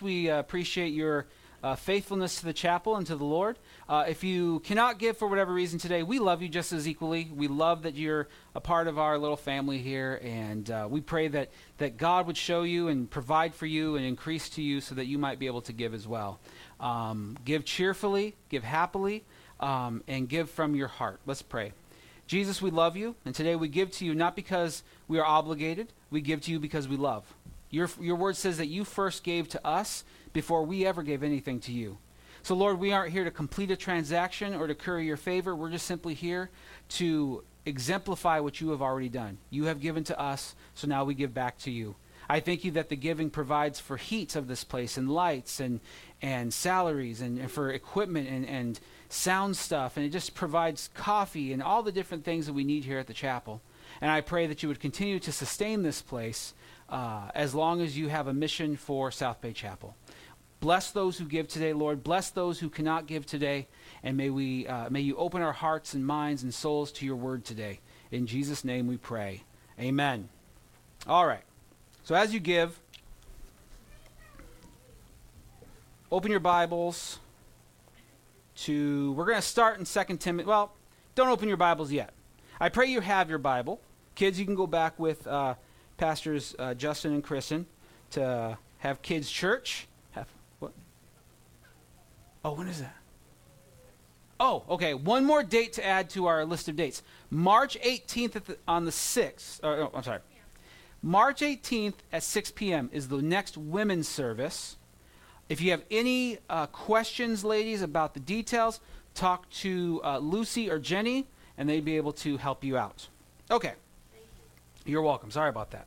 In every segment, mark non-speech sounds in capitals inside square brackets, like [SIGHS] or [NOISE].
We uh, appreciate your uh, faithfulness to the chapel and to the Lord. Uh, if you cannot give for whatever reason today, we love you just as equally. We love that you're a part of our little family here, and uh, we pray that, that God would show you and provide for you and increase to you so that you might be able to give as well. Um, give cheerfully, give happily, um, and give from your heart. Let's pray. Jesus, we love you, and today we give to you not because we are obligated, we give to you because we love. Your, your word says that you first gave to us before we ever gave anything to you. So, Lord, we aren't here to complete a transaction or to curry your favor. We're just simply here to exemplify what you have already done. You have given to us, so now we give back to you. I thank you that the giving provides for heat of this place and lights and, and salaries and, and for equipment and, and sound stuff. And it just provides coffee and all the different things that we need here at the chapel. And I pray that you would continue to sustain this place uh, as long as you have a mission for South Bay Chapel. Bless those who give today, Lord. Bless those who cannot give today. And may, we, uh, may you open our hearts and minds and souls to your word today. In Jesus' name we pray. Amen. All right. So as you give, open your Bibles to, we're going to start in 2 Timothy. Well, don't open your Bibles yet. I pray you have your Bible. Kids, you can go back with uh, Pastors uh, Justin and Kristen to have kids' church. Have what? Oh, when is that? Oh, okay. One more date to add to our list of dates. March 18th the, on the 6th. Or, oh, I'm sorry. March 18th at 6 p.m. is the next women's service. If you have any uh, questions, ladies, about the details, talk to uh, Lucy or Jenny, and they'd be able to help you out. Okay. You. are welcome. Sorry about that.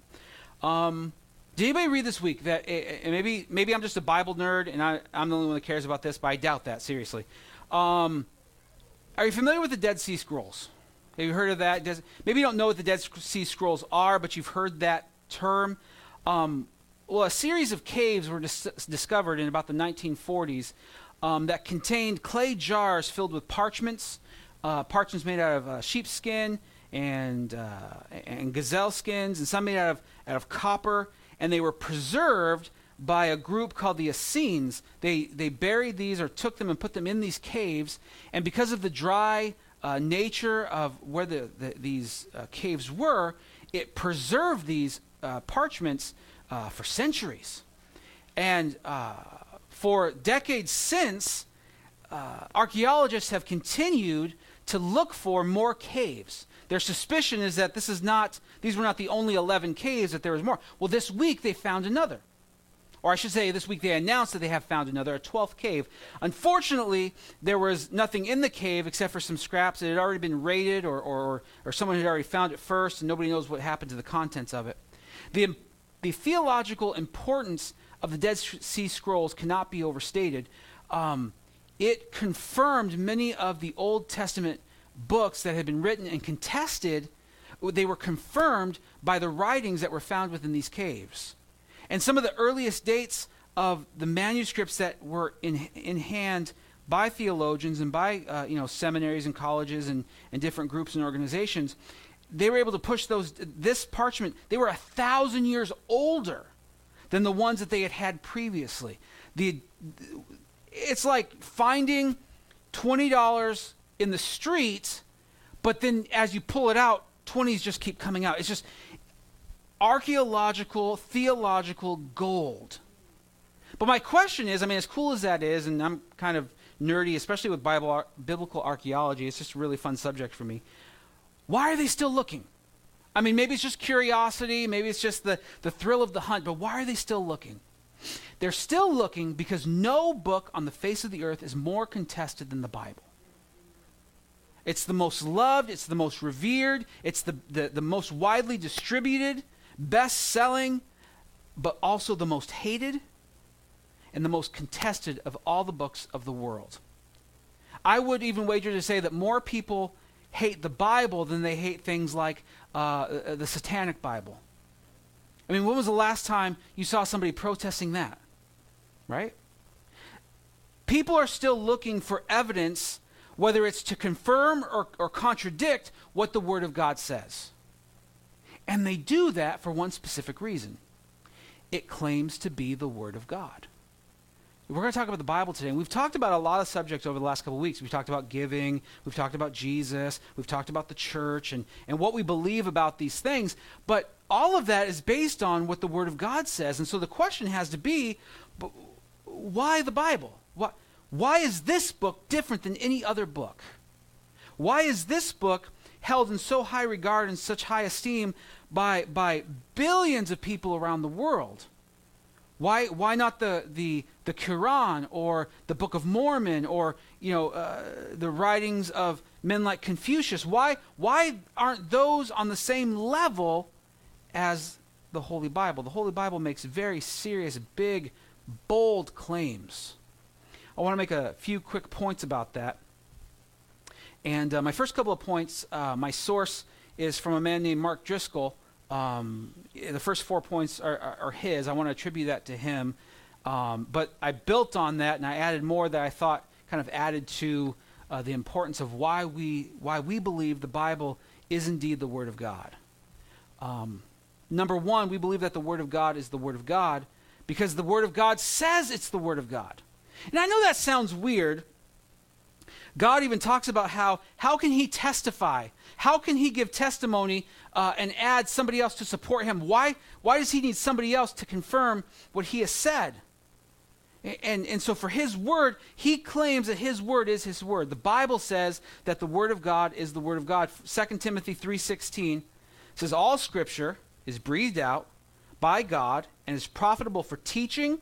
Um, did anybody read this week that uh, maybe maybe I'm just a Bible nerd and I, am the only one that cares about this, but I doubt that seriously. Um, are you familiar with the Dead Sea Scrolls? Have you heard of that? Does, maybe you don't know what the Dead Sea Scrolls are, but you've heard that term. Um, well, a series of caves were dis- discovered in about the 1940s um, that contained clay jars filled with parchments, uh, parchments made out of uh, sheepskin and uh, and gazelle skins, and some made out of out of copper and they were preserved by a group called the Essenes. They, they buried these or took them and put them in these caves, and because of the dry uh, nature of where the, the these uh, caves were, it preserved these uh, parchments uh, for centuries. And uh, for decades since, archaeologists have continued to look for more caves. Their suspicion is that this is not, these were not the only 11 caves, that there was more. Well, this week they found another. Or I should say, this week they announced that they have found another, a 12th cave. Unfortunately, there was nothing in the cave except for some scraps that had already been raided, or, or, or someone had already found it first, and nobody knows what happened to the contents of it. The, the theological importance of the Dead Sea Scrolls cannot be overstated. Um, it confirmed many of the Old Testament books that had been written and contested, they were confirmed by the writings that were found within these caves. And some of the earliest dates of the manuscripts that were in, in hand by theologians and by uh, you know seminaries and colleges and, and different groups and organizations, they were able to push those this parchment. They were a thousand years older than the ones that they had had previously. The it's like finding twenty dollars in the streets, but then as you pull it out, 20s just keep coming out. It's just archaeological, theological gold. But my question is I mean, as cool as that is, and I'm kind of nerdy, especially with Bible, biblical archaeology, it's just a really fun subject for me. Why are they still looking? I mean, maybe it's just curiosity, maybe it's just the, the thrill of the hunt, but why are they still looking? They're still looking because no book on the face of the earth is more contested than the Bible. It's the most loved, it's the most revered, it's the, the, the most widely distributed, best selling, but also the most hated and the most contested of all the books of the world. I would even wager to say that more people hate the Bible than they hate things like uh, uh the Satanic Bible. I mean, when was the last time you saw somebody protesting that? Right? People are still looking for evidence whether it's to confirm or, or contradict what the Word of God says. And they do that for one specific reason it claims to be the Word of God. we're going to talk about the Bible today. And we've talked about a lot of subjects over the last couple of weeks. We've talked about giving, we've talked about Jesus, we've talked about the church and, and what we believe about these things. But all of that is based on what the Word of God says. And so the question has to be why the Bible? Why, why is this book different than any other book? Why is this book held in so high regard and such high esteem by, by billions of people around the world? Why, why not the, the, the Quran or the Book of Mormon or you know, uh, the writings of men like Confucius? Why, why aren't those on the same level as the Holy Bible? The Holy Bible makes very serious, big, bold claims. I want to make a few quick points about that. And uh, my first couple of points, uh, my source is from a man named Mark Driscoll. Um, the first four points are, are, are, his. I want to attribute that to him. Um, but I built on that and I added more that I thought kind of added to uh, the importance of why we, why we believe the Bible is indeed the Word of God. Um, number one, we believe that the Word of God is the Word of God because the Word of God says it's the Word of God. And I know that sounds weird. God even talks about how how can he testify how can he give testimony uh, and add somebody else to support him? Why, why does he need somebody else to confirm what he has said? And, and so for his word, he claims that his word is his word. The Bible says that the word of God is the word of God. 2 Timothy 3.16 says, All scripture is breathed out by God and is profitable for teaching,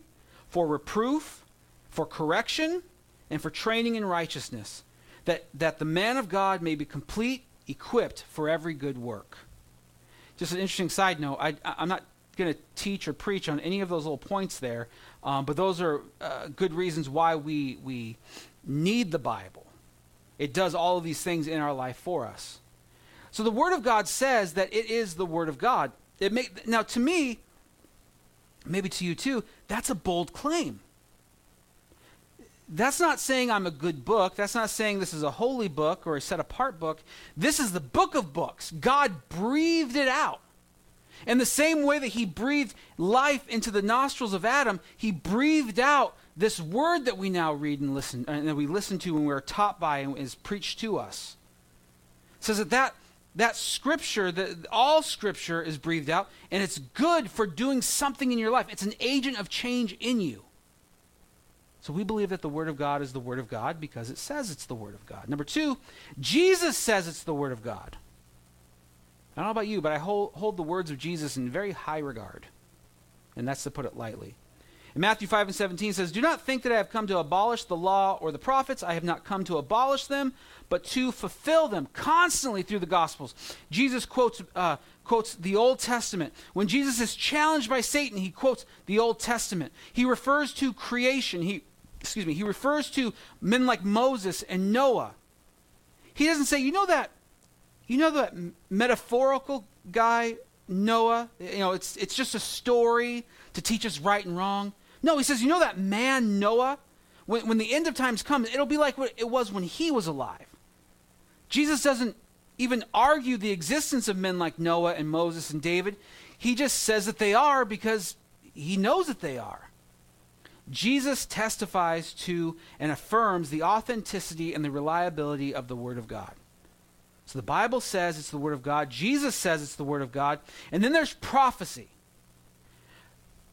for reproof, for correction, and for training in righteousness, that, that the man of God may be complete, equipped for every good work. Just an interesting side note I, am not going to teach or preach on any of those little points there, um, but those are uh, good reasons why we, we need the Bible. It does all of these things in our life for us. So the Word of God says that it is the Word of God. It make, now, to me, maybe to you too, that's a bold claim that's not saying I'm a good book. That's not saying this is a holy book or a set apart book. This is the book of books. God breathed it out. In the same way that he breathed life into the nostrils of Adam, he breathed out this word that we now read and listen and that we listen to when we're taught by and is preached to us. It says that that, that scripture, that all scripture is breathed out, and it's good for doing something in your life. It's an agent of change in you. So we believe that the Word of God is the Word of God because it says it's the Word of God. Number two, Jesus says it's the Word of God. I don't know about you, but I hold, hold the words of Jesus in very high regard. And that's to put it lightly. In Matthew 5 and 17 says, Do not think that I have come to abolish the law or the prophets. I have not come to abolish them, but to fulfill them constantly through the Gospels. Jesus quotes, uh, quotes the Old Testament. When Jesus is challenged by Satan, he quotes the Old Testament. He refers to creation. He excuse me, he refers to men like Moses and Noah. He doesn't say, you know that, you know that metaphorical guy, Noah? You know, it's, it's just a story to teach us right and wrong. No, he says, you know that man, Noah? When, when the end of times comes, it'll be like what it was when he was alive. Jesus doesn't even argue the existence of men like Noah and Moses and David. He just says that they are because he knows that they are. Jesus testifies to and affirms the authenticity and the reliability of the Word of God. So the Bible says it's the Word of God, Jesus says it's the Word of God, and then there's prophecy.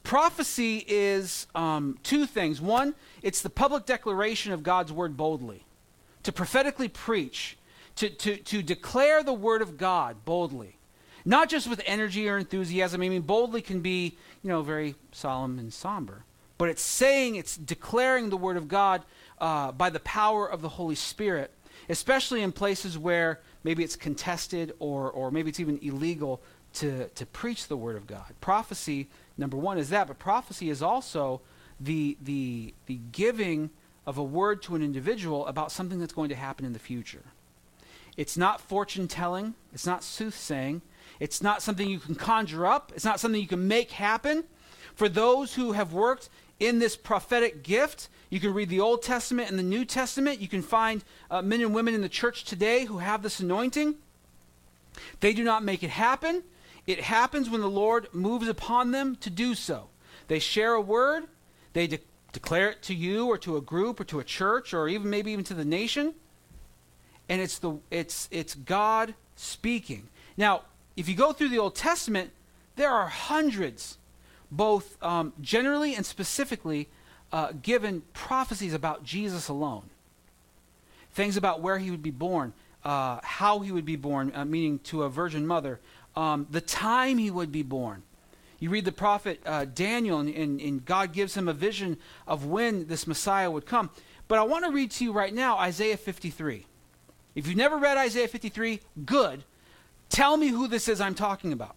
Prophecy is um, two things. One, it's the public declaration of God's Word boldly, to prophetically preach, to, to, to declare the Word of God boldly. Not just with energy or enthusiasm. I mean, boldly can be, you know, very solemn and somber but it's saying, it's declaring the Word of God uh, by the power of the Holy Spirit, especially in places where maybe it's contested or, or maybe it's even illegal to, to preach the Word of God. Prophecy, number one, is that, but prophecy is also the, the, the giving of a word to an individual about something that's going to happen in the future. It's not fortune telling, it's not soothsaying, it's not something you can conjure up, it's not something you can make happen. For those who have worked in this prophetic gift. You can read the Old Testament and the New Testament. You can find uh, men and women in the church today who have this anointing. They do not make it happen. It happens when the Lord moves upon them to do so. They share a word, they de- declare it to you or to a group or to a church or even maybe even to the nation. And it's the it's it's God speaking. Now, if you go through the Old Testament, there are hundreds, both um, generally and specifically, uh, given prophecies about Jesus alone. Things about where he would be born, uh, how he would be born, uh, meaning to a virgin mother, um, the time he would be born. You read the prophet uh, Daniel, and, and, and God gives him a vision of when this Messiah would come. But I want to read to you right now Isaiah 53. If you've never read Isaiah 53, good. Tell me who this is I'm talking about.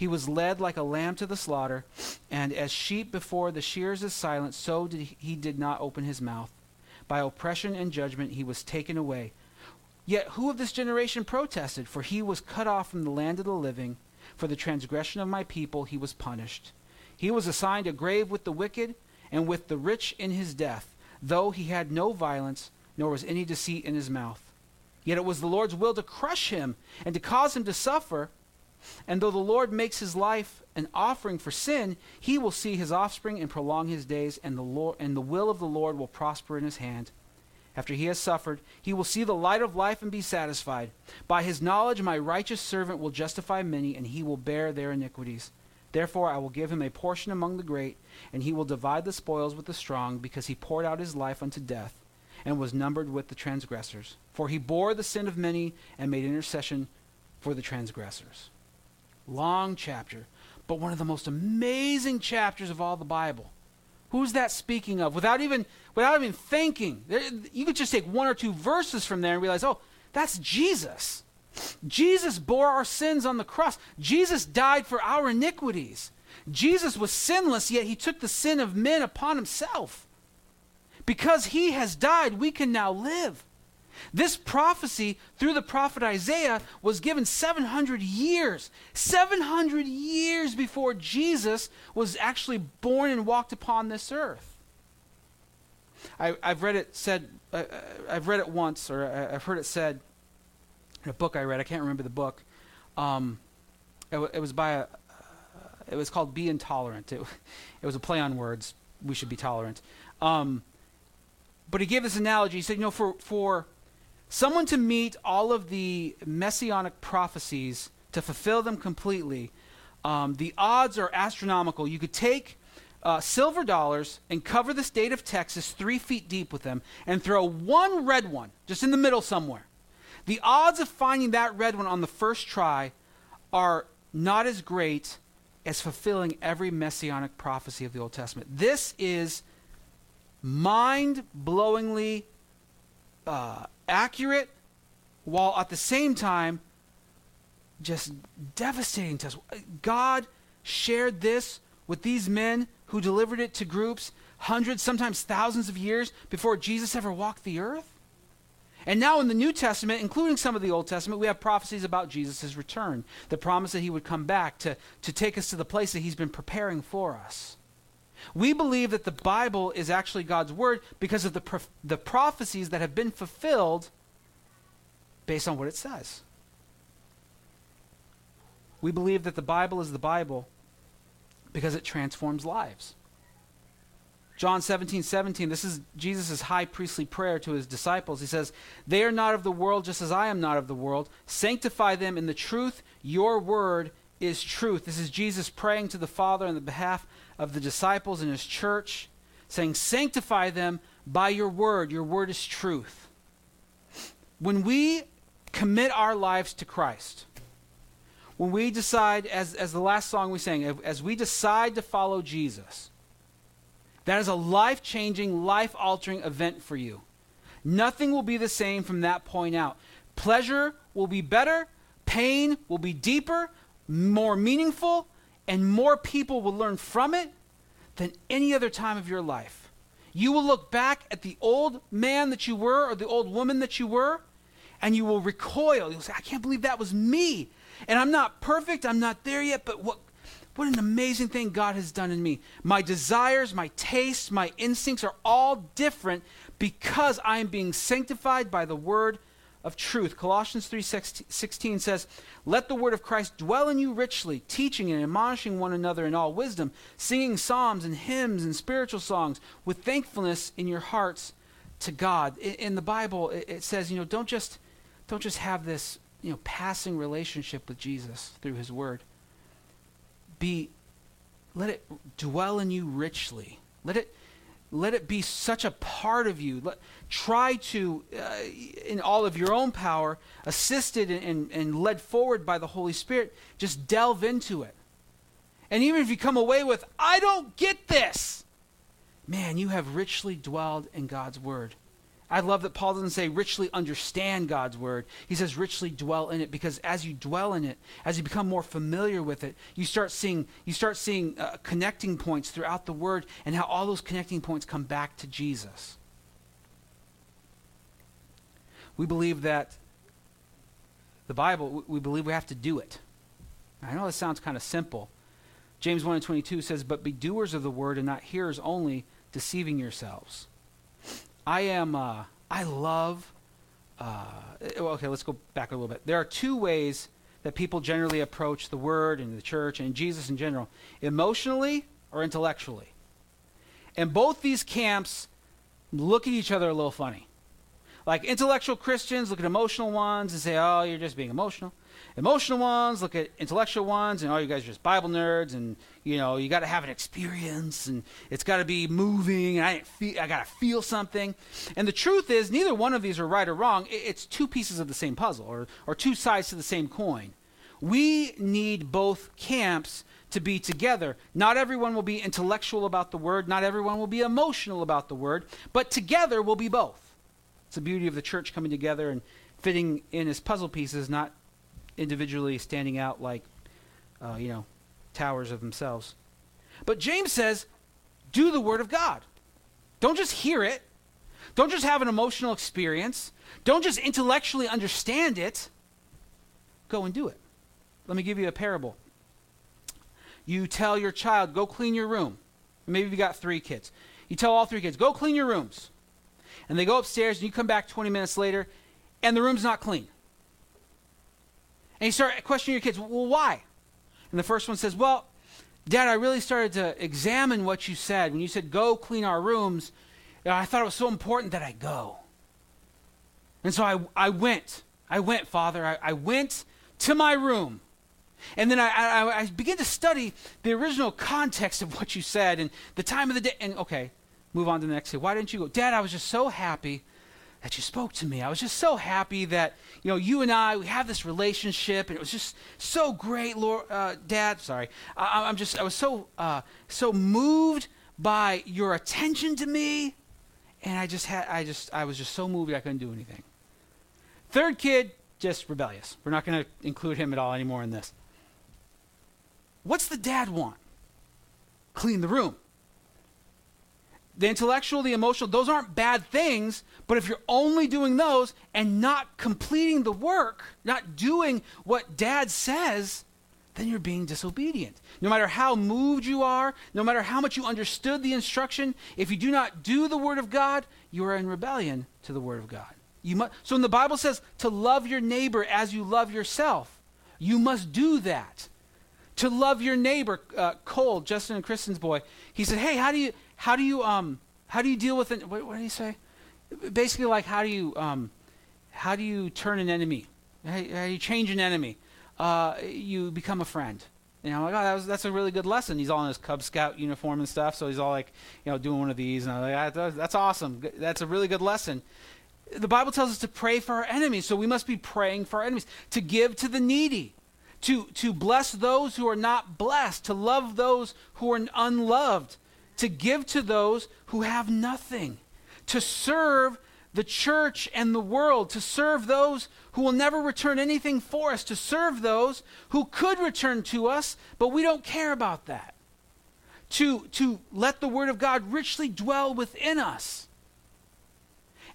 He was led like a lamb to the slaughter, and as sheep before the shears is silent, so did he, he did not open his mouth. By oppression and judgment he was taken away. Yet who of this generation protested? For he was cut off from the land of the living. For the transgression of my people he was punished. He was assigned a grave with the wicked and with the rich in his death, though he had no violence, nor was any deceit in his mouth. Yet it was the Lord's will to crush him and to cause him to suffer. And though the Lord makes his life an offering for sin, he will see his offspring and prolong his days, and the, Lord, and the will of the Lord will prosper in his hand. After he has suffered, he will see the light of life and be satisfied. By his knowledge, my righteous servant will justify many, and he will bear their iniquities. Therefore, I will give him a portion among the great, and he will divide the spoils with the strong, because he poured out his life unto death, and was numbered with the transgressors. For he bore the sin of many, and made intercession for the transgressors. Long chapter, but one of the most amazing chapters of all the Bible. Who's that speaking of? Without even, without even thinking. You could just take one or two verses from there and realize, oh, that's Jesus. Jesus bore our sins on the cross. Jesus died for our iniquities. Jesus was sinless, yet he took the sin of men upon himself. Because he has died, we can now live. This prophecy through the prophet Isaiah was given 700 years, 700 years before Jesus was actually born and walked upon this earth. I, have read it said, uh, I've read it once, or I, I've heard it said in a book I read. I can't remember the book. Um, it, it, was by a. Uh, it was called "Be Intolerant." It, it, was a play on words. We should be tolerant. Um, but he gave this analogy. He said, you know, for for someone to meet all of the messianic prophecies to fulfill them completely, um, the odds are astronomical. You could take uh, silver dollars and cover the state of Texas three feet deep with them, and throw one red one just in the middle somewhere the odds of finding that red one on the first try are not as great as fulfilling every messianic prophecy of the Old Testament. This is mind blowingly uh, accurate, while at the same time just devastating to us. God shared this with these men who delivered it to groups hundreds, sometimes thousands of years before Jesus ever walked the earth. And now in the New Testament, including some of the Old Testament, we have prophecies about Jesus' return, the promise that he would come back to, to take us to the place that he's been preparing for us. We believe that the Bible is actually God's word because of the, pro- the prophecies that have been fulfilled based on what it says. We believe that the Bible is the Bible because it transforms lives. John 17, 17, this is Jesus' high priestly prayer to his disciples. He says, They are not of the world, just as I am not of the world. Sanctify them in the truth. Your word is truth. This is Jesus praying to the Father on the behalf of the disciples in his church, saying, Sanctify them by your word. Your word is truth. When we commit our lives to Christ, when we decide, as, as the last song we sang, as we decide to follow Jesus, that is a life changing, life altering event for you. Nothing will be the same from that point out. Pleasure will be better, pain will be deeper, more meaningful, and more people will learn from it than any other time of your life. You will look back at the old man that you were or the old woman that you were, and you will recoil. You'll say, I can't believe that was me. And I'm not perfect, I'm not there yet, but what, what an amazing thing God has done in me. My desires, my tastes, my instincts are all different because I am being sanctified by the word of truth. Colossians 3:16 says, "Let the word of Christ dwell in you richly, teaching and admonishing one another in all wisdom, singing psalms and hymns and spiritual songs with thankfulness in your hearts to God." In, the Bible, it says, you know, don't just don't just have this, you know, passing relationship with Jesus through his word. Be let it dwell in you richly. Let it let it be such a part of you. Let, try to, uh, in all of your own power, assisted and, and led forward by the Holy Spirit, just delve into it. And even if you come away with, I don't get this, man, you have richly dwelled in God's Word. I love that Paul doesn't say richly understand God's word. He says richly dwell in it because as you dwell in it, as you become more familiar with it, you start seeing you start seeing uh, connecting points throughout the word and how all those connecting points come back to Jesus. We believe that the Bible, we believe we have to do it. I know this sounds kind of simple. James 1 and 22 says, But be doers of the word and not hearers only, deceiving yourselves. I am, uh, I love, uh, okay, let's go back a little bit. There are two ways that people generally approach the Word and the church and Jesus in general emotionally or intellectually. And both these camps look at each other a little funny. Like intellectual Christians look at emotional ones and say, oh, you're just being emotional emotional ones, look at intellectual ones, and all you guys are just Bible nerds, and you know you got to have an experience, and it's got to be moving, and I I got to feel something. And the truth is, neither one of these are right or wrong. It's two pieces of the same puzzle, or or two sides to the same coin. We need both camps to be together. Not everyone will be intellectual about the word, not everyone will be emotional about the word, but together we'll be both. It's the beauty of the church coming together and fitting in as puzzle pieces, not individually standing out like, uh, you know, towers of themselves. But James says, do the Word of God. Don't just hear it. Don't just have an emotional experience. Don't just intellectually understand it. Go and do it. Let me give you a parable. You tell your child, go clean your room. Maybe you got three kids. You tell all three kids, go clean your rooms. And they go upstairs, and you come back 20 minutes later, and the room's not clean. And you start questioning your kids, well, why? And the first one says, well, Dad, I really started to examine what you said. When you said, go clean our rooms, know, I thought it was so important that I go. And so I, I went. I went, Father. I, I went to my room. And then I, I, I began to study the original context of what you said and the time of the day. And okay, move on to the next day. Why didn't you go? Dad, I was just so happy that you spoke to me. I was just so happy that you know you and I we have this relationship, and it was just so great, Lord, uh, Dad. Sorry, I, am just I was so uh, so moved by your attention to me, and I just had I just I was just so moved I couldn't do anything. Third kid, just rebellious. We're not going to include him at all anymore in this. What's the dad want? Clean the room the intellectual, the emotional, those aren't bad things, but if you're only doing those and not completing the work, not doing what dad says, then you're being disobedient. No matter how moved you are, no matter how much you understood the instruction, if you do not do the word of God, you are in rebellion to the word of God. You must, so when the Bible says to love your neighbor as you love yourself, you must do that. To love your neighbor, uh, Cole, Justin and Kristen's boy, he said, "Hey, how do you how do you um how do you deal with it? What, what did he say? Basically, like how do you um how do you turn an enemy? How, how you change an enemy? Uh, you become a friend. You know, like, oh, that was, that's a really good lesson. He's all in his Cub Scout uniform and stuff, so he's all like, you know, doing one of these, and I'm like, that's awesome. That's a really good lesson. The Bible tells us to pray for our enemies, so we must be praying for our enemies, to give to the needy, to, to bless those who are not blessed, to love those who are unloved, to give to those who have nothing, to serve the church and the world, to serve those who will never return anything for us, to serve those who could return to us, but we don't care about that. To, to let the Word of God richly dwell within us.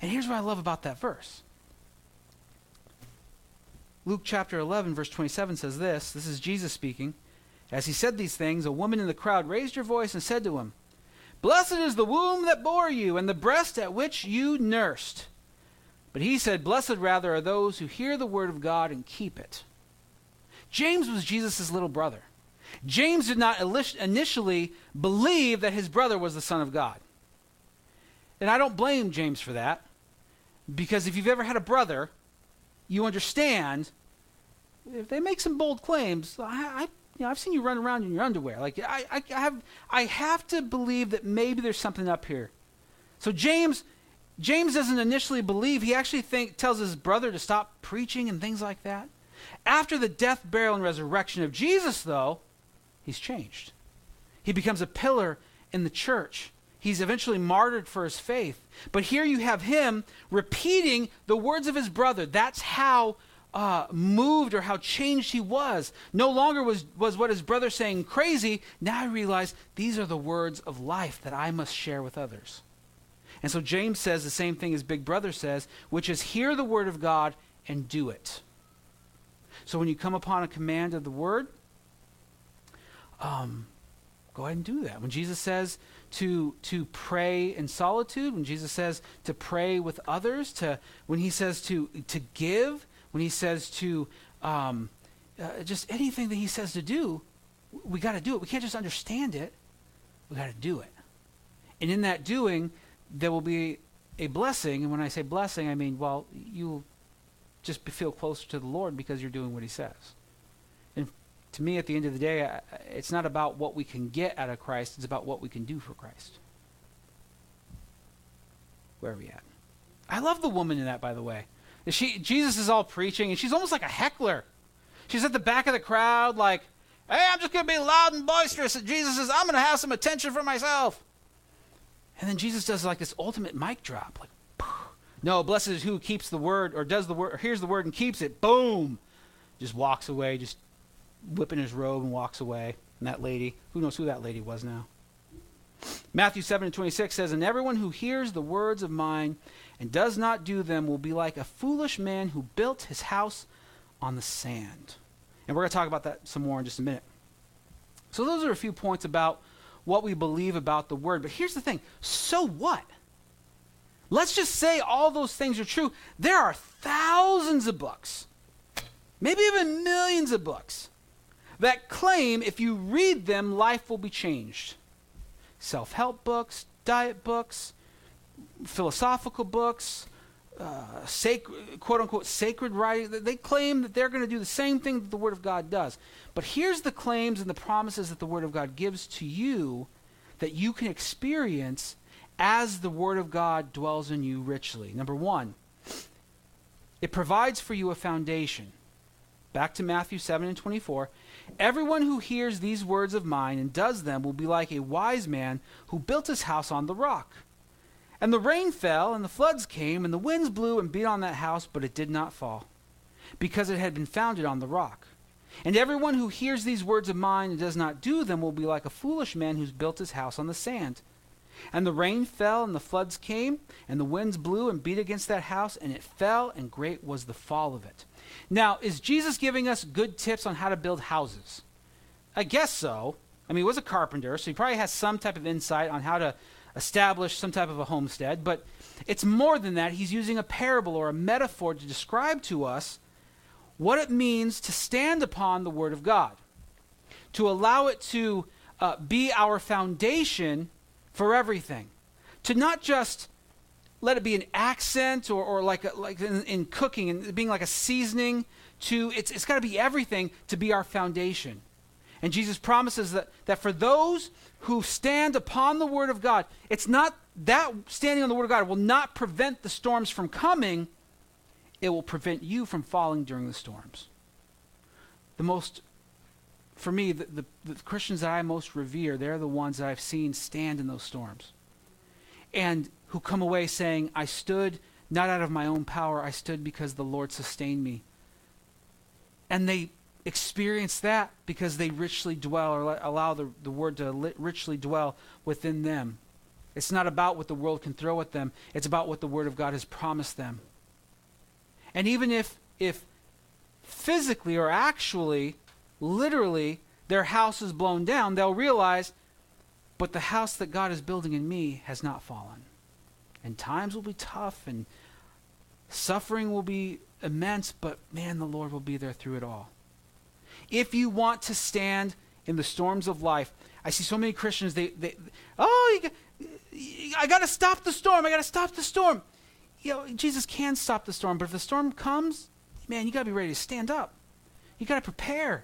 And here's what I love about that verse. Luke chapter 11, verse 27 says this this is Jesus speaking. As he said these things, a woman in the crowd raised her voice and said to him, Blessed is the womb that bore you, and the breast at which you nursed. But he said, Blessed rather are those who hear the word of God and keep it. James was Jesus' little brother. James did not initially believe that his brother was the Son of God. And I don't blame James for that, because if you've ever had a brother, you understand if they make some bold claims, I, I you know, I've seen you run around in your underwear. Like I, I, I have, I have to believe that maybe there's something up here. So James, James doesn't initially believe. He actually think, tells his brother to stop preaching and things like that. After the death, burial, and resurrection of Jesus, though, he's changed. He becomes a pillar in the church. He's eventually martyred for his faith. But here you have him repeating the words of his brother. That's how uh, moved or how changed he was. No longer was, was what his brother saying crazy. Now I realize these are the words of life that I must share with others. And so James says the same thing as Big Brother says, which is hear the word of God and do it. So when you come upon a command of the word, um, go ahead and do that. When Jesus says to to pray in solitude, when Jesus says to pray with others, to when he says to to give, when he says to um, uh, just anything that he says to do, we got to do it. We can't just understand it. We got to do it. And in that doing, there will be a blessing. And when I say blessing, I mean, well, you'll just feel closer to the Lord because you're doing what he says. And to me, at the end of the day, it's not about what we can get out of Christ, it's about what we can do for Christ. Where are we at? I love the woman in that, by the way. She, Jesus is all preaching, and she's almost like a heckler. She's at the back of the crowd, like, hey, I'm just going to be loud and boisterous. And Jesus says, I'm going to have some attention for myself. And then Jesus does like this ultimate mic drop, like, no, blessed is who keeps the word or does the word or hears the word and keeps it. Boom. Just walks away, just whipping his robe and walks away. And that lady, who knows who that lady was now? Matthew 7 and 26 says, And everyone who hears the words of mine and does not do them will be like a foolish man who built his house on the sand. And we're going to talk about that some more in just a minute. So, those are a few points about what we believe about the word. But here's the thing so what? Let's just say all those things are true. There are thousands of books, maybe even millions of books, that claim if you read them, life will be changed. Self help books, diet books, philosophical books, uh, sacred, quote unquote sacred writing. They claim that they're going to do the same thing that the Word of God does. But here's the claims and the promises that the Word of God gives to you that you can experience as the Word of God dwells in you richly. Number one, it provides for you a foundation. Back to Matthew 7 and 24. Everyone who hears these words of mine and does them will be like a wise man who built his house on the rock. And the rain fell, and the floods came, and the winds blew and beat on that house, but it did not fall, because it had been founded on the rock. And everyone who hears these words of mine and does not do them will be like a foolish man who's built his house on the sand. And the rain fell, and the floods came, and the winds blew and beat against that house, and it fell, and great was the fall of it. Now, is Jesus giving us good tips on how to build houses? I guess so. I mean, he was a carpenter, so he probably has some type of insight on how to establish some type of a homestead, but it's more than that. He's using a parable or a metaphor to describe to us what it means to stand upon the Word of God, to allow it to uh, be our foundation for everything, to not just let it be an accent or, or like, a, like in, in cooking and being like a seasoning to it's, it's got to be everything to be our foundation and jesus promises that, that for those who stand upon the word of God. It's not that standing on the Word of God will not prevent the storms from coming, it will prevent you from falling during the storms. The most, for me, the, the, the Christians that I most revere, they're the ones that I've seen stand in those storms. And who come away saying, I stood not out of my own power, I stood because the Lord sustained me. And they experience that because they richly dwell or allow the, the word to li- richly dwell within them. It's not about what the world can throw at them, it's about what the Word of God has promised them. And even if, if physically or actually, literally, their house is blown down, they'll realize, but the house that God is building in me has not fallen. And times will be tough and suffering will be immense, but man, the Lord will be there through it all. If you want to stand in the storms of life, I see so many Christians, they, they oh, you, I got to stop the storm. I got to stop the storm. You know, Jesus can stop the storm, but if the storm comes, man, you got to be ready to stand up. You got to prepare.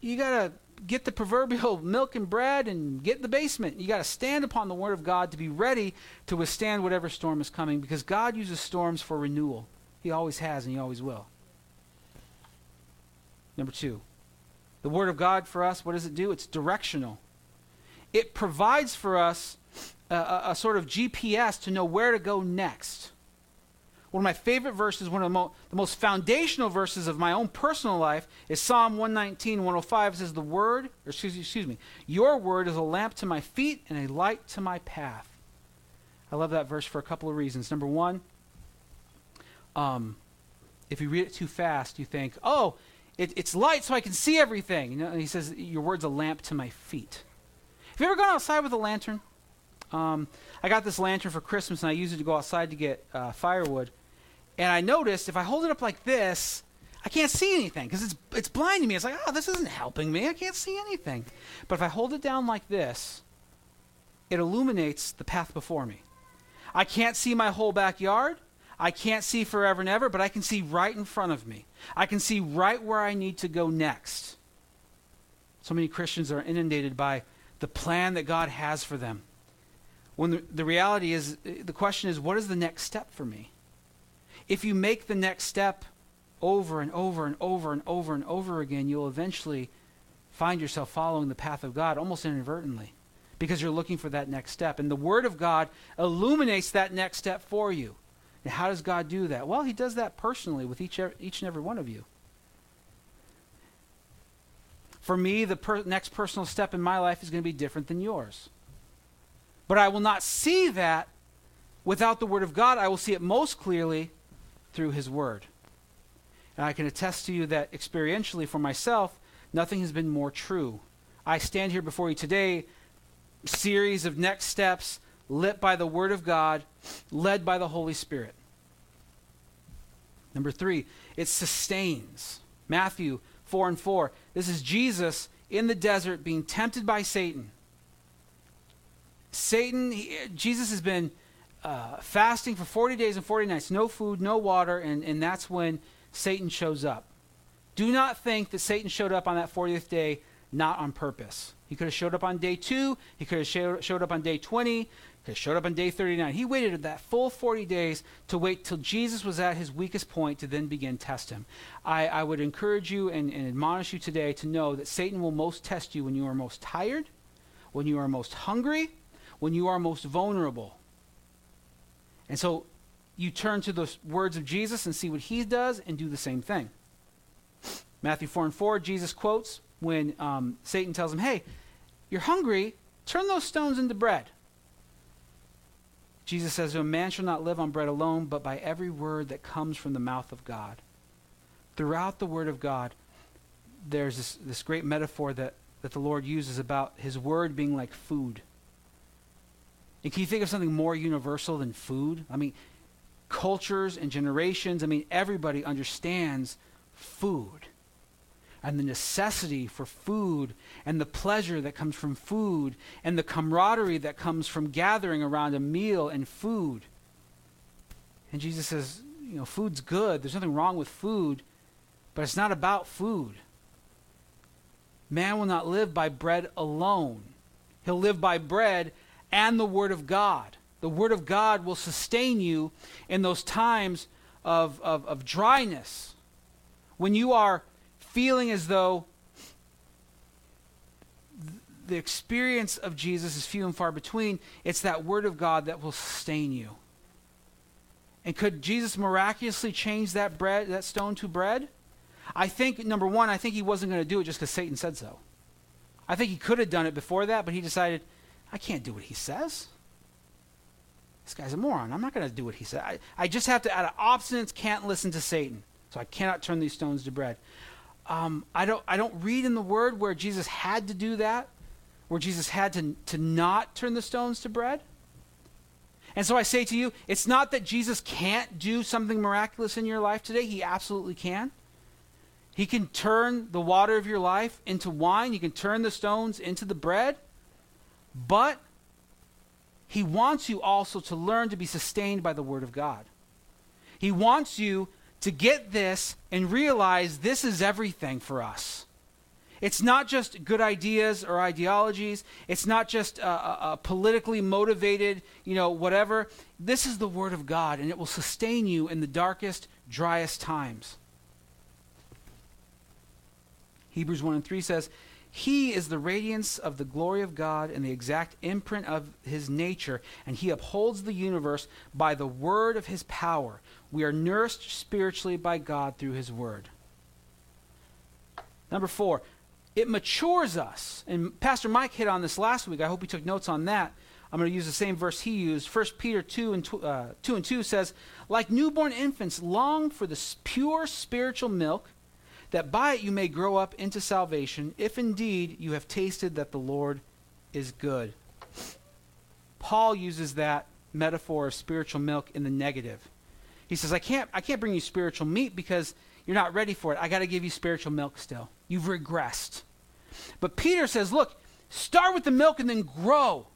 You got to get the proverbial [LAUGHS] milk and bread and get in the basement. You got to stand upon the word of God to be ready to withstand whatever storm is coming because God uses storms for renewal. He always has and he always will. Number 2. The word of God for us, what does it do? It's directional. It provides for us a, a, sort of GPS to know where to go next. One of my favorite verses, one of the, mo- the most foundational verses of my own personal life, is Psalm 119, 105. It says, The word, or excuse, excuse me, your word is a lamp to my feet and a light to my path. I love that verse for a couple of reasons. Number one, um, if you read it too fast, you think, oh, it, it's light so I can see everything. You know, he says, Your word's a lamp to my feet. Have you ever gone outside with a lantern? Um, I got this lantern for Christmas, and I used it to go outside to get uh, firewood. And I noticed if I hold it up like this, I can't see anything because it's it's blinding me. It's like, oh, this isn't helping me. I can't see anything. But if I hold it down like this, it illuminates the path before me. I can't see my whole backyard. I can't see forever and ever, but I can see right in front of me. I can see right where I need to go next. So many Christians are inundated by the plan that God has for them. When the, the reality is, the question is, what is the next step for me? If you make the next step over and over and over and over and over again, you'll eventually find yourself following the path of God almost inadvertently because you're looking for that next step. And the Word of God illuminates that next step for you. And how does God do that? Well, He does that personally with each, each and every one of you. For me, the per- next personal step in my life is going to be different than yours. But I will not see that without the Word of God. I will see it most clearly through His Word. And I can attest to you that experientially for myself, nothing has been more true. I stand here before you today, series of next steps lit by the Word of God, led by the Holy Spirit. Number three, it sustains. Matthew 4 and 4. This is Jesus in the desert being tempted by Satan. Satan, he, Jesus has been uh, fasting for 40 days and 40 nights, no food, no water, and, and that's when Satan shows up. Do not think that Satan showed up on that 40th day not on purpose. He could have showed up on day two, he could have showed, showed up on day 20, have showed up on day 39. He waited that full 40 days to wait till Jesus was at his weakest point to then begin test him. I, I would encourage you and, and admonish you today to know that Satan will most test you when you are most tired, when you are most hungry, when you are most vulnerable. And so you turn to the words of Jesus and see what he does and do the same thing. Matthew 4 and 4, Jesus quotes when um, Satan tells him, Hey, you're hungry, turn those stones into bread. Jesus says, A man shall not live on bread alone, but by every word that comes from the mouth of God. Throughout the Word of God, there's this, this great metaphor that, that the Lord uses about His Word being like food. And can you think of something more universal than food? I mean, cultures and generations, I mean, everybody understands food and the necessity for food and the pleasure that comes from food and the camaraderie that comes from gathering around a meal and food. And Jesus says, you know, food's good. There's nothing wrong with food, but it's not about food. Man will not live by bread alone. He'll live by bread and the Word of God. The Word of God will sustain you in those times of, of, of dryness. When you are feeling as though the experience of Jesus is few and far between, it's that Word of God that will sustain you. And could Jesus miraculously change that bread, that stone to bread? I think number one, I think he wasn't going to do it just because Satan said so. I think he could have done it before that, but he decided, I can't do what he says. This guy's a moron. I'm not going to do what he said. I, I just have to, out of obstinance, can't listen to Satan. So I cannot turn these stones to bread. Um, I don't. I don't read in the Word where Jesus had to do that, where Jesus had to to not turn the stones to bread. And so I say to you, it's not that Jesus can't do something miraculous in your life today. He absolutely can. He can turn the water of your life into wine, He can turn the stones into the bread. But He wants you also to learn to be sustained by the Word of God. He wants you to get this and realize this is everything for us. It's not just good ideas or ideologies. It's not just a, politically motivated, you know, whatever. This is the Word of God, and it will sustain you in the darkest, driest times. Hebrews 1 and 3 says, He is the radiance of the glory of God and the exact imprint of His nature, and He upholds the universe by the word of His power. We are nourished spiritually by God through His word. Number four, it matures us. And Pastor Mike hit on this last week. I hope he took notes on that. I'm going to use the same verse he used. 1 Peter 2 and, tw- uh, 2 and 2 says, Like newborn infants, long for the pure spiritual milk, that by it you may grow up into salvation, if indeed you have tasted that the Lord is good. Paul uses that metaphor of spiritual milk in the negative. He says, I can't, I can't bring you spiritual meat because you're not ready for it. I got to give you spiritual milk still. You've regressed. But Peter says, look, start with the milk and then grow.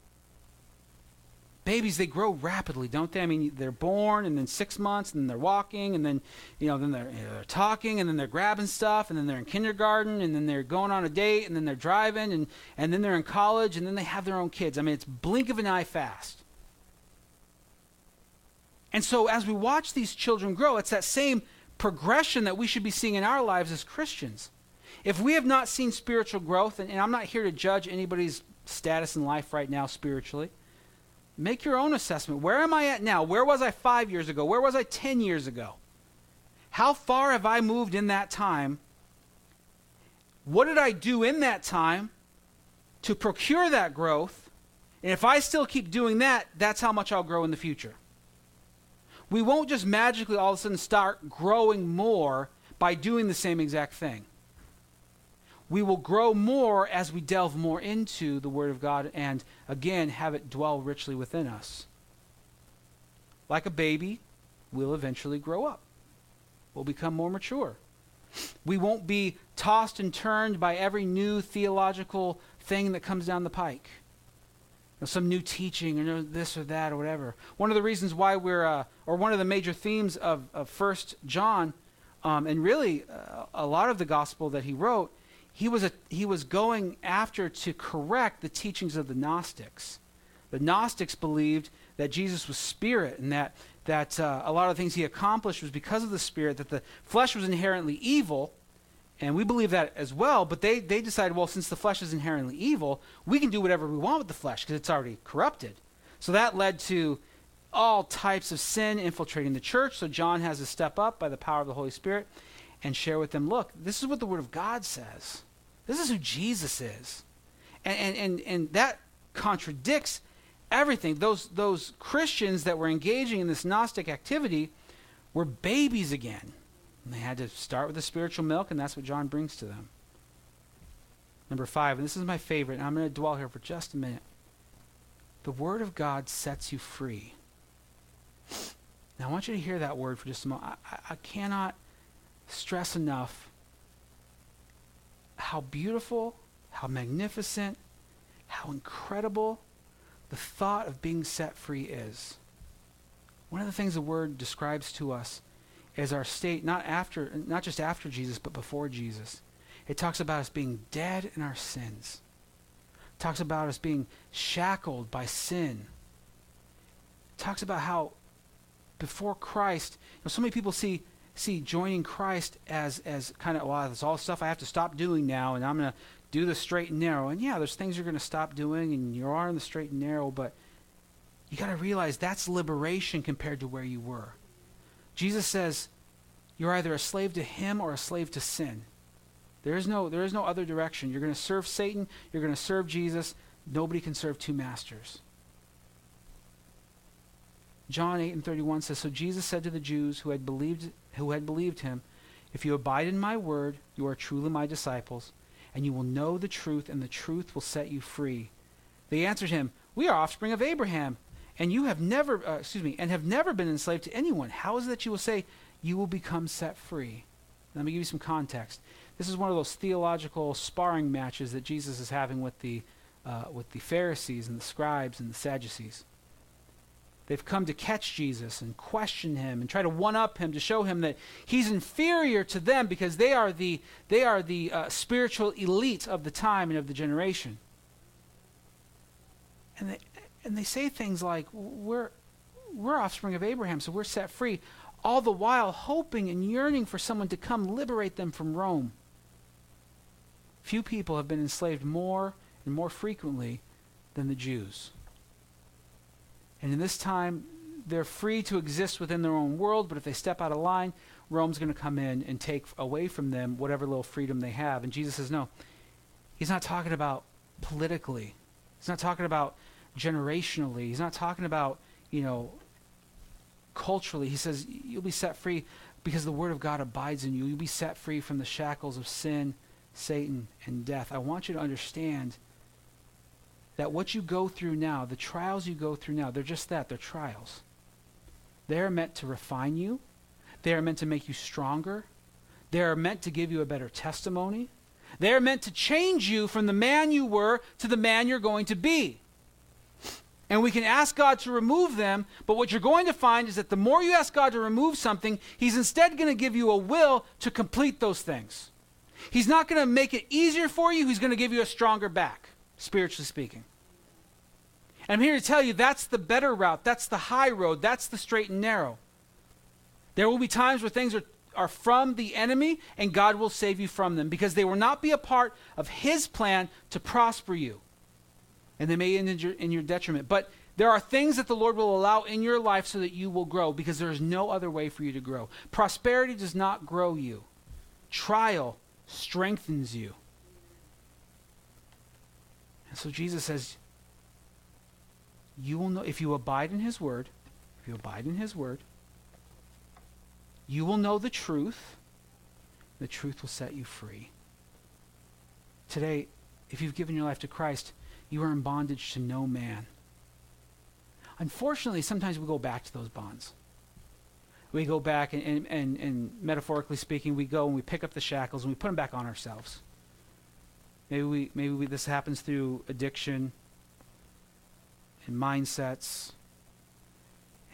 Babies, they grow rapidly, don't they? I mean, they're born and then six months, and then they're walking, and then, you know, then they're, you know, they're talking, and then they're grabbing stuff, and then they're in kindergarten, and then they're going on a date, and then they're driving, and, and then they're in college, and then they have their own kids. I mean, it's blink of an eye fast. And so as we watch these children grow, it's that same progression that we should be seeing in our lives as Christians. If we have not seen spiritual growth, and, and, I'm not here to judge anybody's status in life right now spiritually, make your own assessment. Where am I at now? Where was I five years ago? Where was I 10 years ago? How far have I moved in that time? What did I do in that time to procure that growth? And if I still keep doing that, that's how much I'll grow in the future. We won't just magically all of a sudden start growing more by doing the same exact thing. We will grow more as we delve more into the Word of God and, again, have it dwell richly within us. Like a baby, we'll eventually grow up. We'll become more mature. We won't be tossed and turned by every new theological thing that comes down the pike know, some new teaching or this or that or whatever. One of the reasons why we're, uh, or one of the major themes of, of First John, um, and really uh, a lot of the gospel that he wrote, he was, a, he was going after to correct the teachings of the Gnostics. The Gnostics believed that Jesus was spirit and that, that uh, a lot of the things he accomplished was because of the spirit, that the flesh was inherently evil, and we believe that as well, but they, they decided, well, since the flesh is inherently evil, we can do whatever we want with the flesh because it's already corrupted. So that led to all types of sin infiltrating the church. So John has to step up by the power of the Holy Spirit and share with them look, this is what the Word of God says. This is who Jesus is. And, and, and, and that contradicts everything. Those, those Christians that were engaging in this Gnostic activity were babies again. And they had to start with the spiritual milk, and that's what John brings to them. Number five, and this is my favorite, and I'm going to dwell here for just a minute. The Word of God sets you free. Now, I want you to hear that word for just a moment. I, I, I cannot stress enough how beautiful, how magnificent, how incredible the thought of being set free is. One of the things the Word describes to us is our state not after not just after Jesus but before Jesus. It talks about us being dead in our sins. It talks about us being shackled by sin. talks about how before Christ, you know, so many people see see joining Christ as as kind of well, there's all stuff I have to stop doing now, and I'm going to do the straight and narrow. And yeah, there's things you're going to stop doing, and you are in the straight and narrow, but you got to realize that's liberation compared to where you were. Jesus says you're either a slave to him or a slave to sin. There is no there is no other direction. You're going to serve Satan, you're going to serve Jesus. Nobody can serve two masters. John 8 and 31 says so Jesus said to the Jews who had believed who had believed him, if you abide in my word, you are truly my disciples, and you will know the truth and the truth will set you free. They answered him, we are offspring of Abraham and you have never, uh, excuse me, and have never been enslaved to anyone. How is it that you will say, you will become set free? Let me give you some context. This is one of those theological sparring matches that Jesus is having with the, uh, with the Pharisees and the scribes and the Sadducees. They've come to catch Jesus and question him and try to one up him to show him that he's inferior to them because they are the, they are the uh, spiritual elite of the time and of the generation. And they, and they say things like, we're, we're offspring of Abraham, so we're set free, all the while hoping and yearning for someone to come liberate them from Rome. Few people have been enslaved more and more frequently than the Jews. And in this time, they're free to exist within their own world, but if they step out of line, Rome's going to come in and take away from them whatever little freedom they have. And Jesus says, no, he's not talking about politically. He's not talking about generationally. He's not talking about, you know, culturally. He says you'll be set free because the word of God abides in you. You'll be set free from the shackles of sin, Satan, and death. I want you to understand that what you go through now, the trials you go through now, they're just that. They're trials. They're meant to refine you. They are meant to make you stronger. They are meant to give you a better testimony. They are meant to change you from the man you were to the man you're going to be. And we can ask God to remove them, but what you're going to find is that the more you ask God to remove something, He's instead going to give you a will to complete those things. He's not going to make it easier for you, He's going to give you a stronger back, spiritually speaking. I'm here to tell you that's the better route, that's the high road, that's the straight and narrow. There will be times where things are, are from the enemy, and God will save you from them because they will not be a part of His plan to prosper you and they may end in your, in your detriment. But there are things that the Lord will allow in your life so that you will grow because there is no other way for you to grow. Prosperity does not grow you, trial strengthens you. And so Jesus says, You will know, if you abide in His word, if you abide in His word, you will know the truth. The truth will set you free. Today, if you've given your life to Christ, you are in bondage to no man. Unfortunately, sometimes we go back to those bonds. We go back, and, and, and, and metaphorically speaking, we go and we pick up the shackles and we put them back on ourselves. Maybe, we, maybe we, this happens through addiction and mindsets.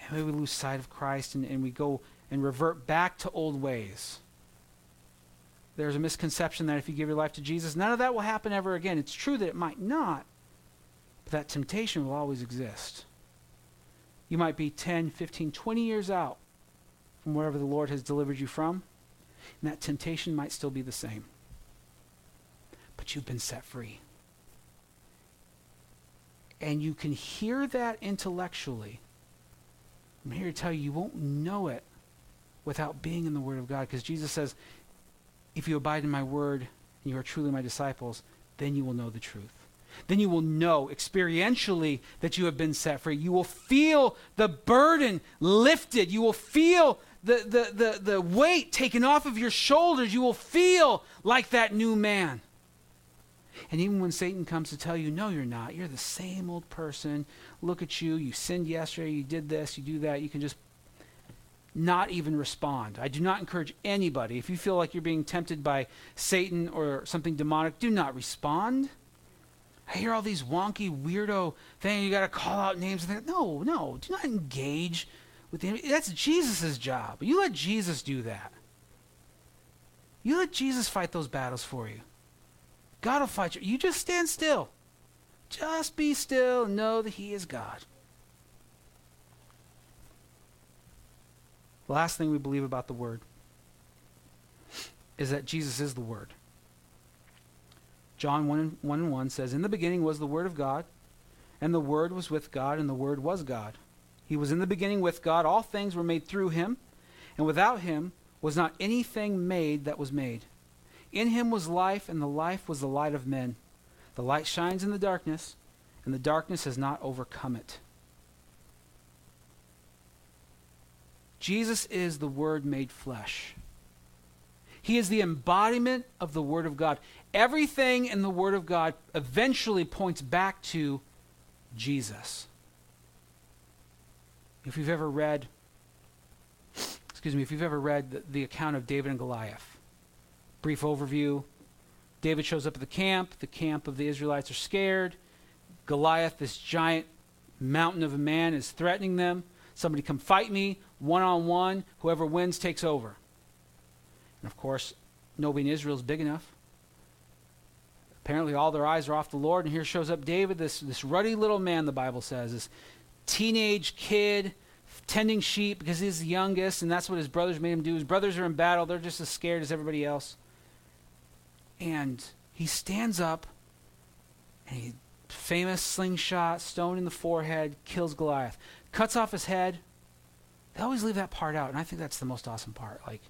And maybe we lose sight of Christ and, and we go and revert back to old ways. There's a misconception that if you give your life to Jesus, none of that will happen ever again. It's true that it might not, but that temptation will always exist. You might be 10, 15, 20 years out from wherever the Lord has delivered you from, and that temptation might still be the same. But you've been set free. And you can hear that intellectually. I'm here to tell you, you won't know it without being in the Word of God, because Jesus says, if you abide in my Word and you are truly my disciples, then you will know the truth then you will know experientially that you have been set free. You will feel the burden lifted. You will feel the, the, the, the weight taken off of your shoulders. You will feel like that new man. And even when Satan comes to tell you, no, you're not, you're the same old person. Look at you. You sinned yesterday. You did this. You do that. You can just not even respond. I do not encourage anybody, if you feel like you're being tempted by Satan or something demonic, do not respond. I hear all these wonky, weirdo things. You got to call out names. No, no, do not engage with the enemy. That's Jesus' job. You let Jesus do that. You let Jesus fight those battles for you. God will fight you. You just stand still. Just be still and know that He is God. The last thing we believe about the Word is that Jesus is the Word. John 1 and 1, and 1 says, In the beginning was the Word of God, and the Word was with God, and the Word was God. He was in the beginning with God. All things were made through him, and without him was not anything made that was made. In him was life, and the life was the light of men. The light shines in the darkness, and the darkness has not overcome it. Jesus is the Word made flesh. He is the embodiment of the Word of God. Everything in the Word of God eventually points back to Jesus. If you've ever read, excuse me, if you've ever read the, the account of David and Goliath, brief overview David shows up at the camp. The camp of the Israelites are scared. Goliath, this giant mountain of a man, is threatening them. Somebody come fight me, one on one. Whoever wins takes over. And of course, nobody in Israel is big enough. Apparently, all their eyes are off the Lord. And here shows up David, this, this ruddy little man, the Bible says, this teenage kid tending sheep because he's the youngest, and that's what his brothers made him do. His brothers are in battle, they're just as scared as everybody else. And he stands up, and he, famous slingshot, stone in the forehead, kills Goliath, cuts off his head. They always leave that part out, and I think that's the most awesome part. Like,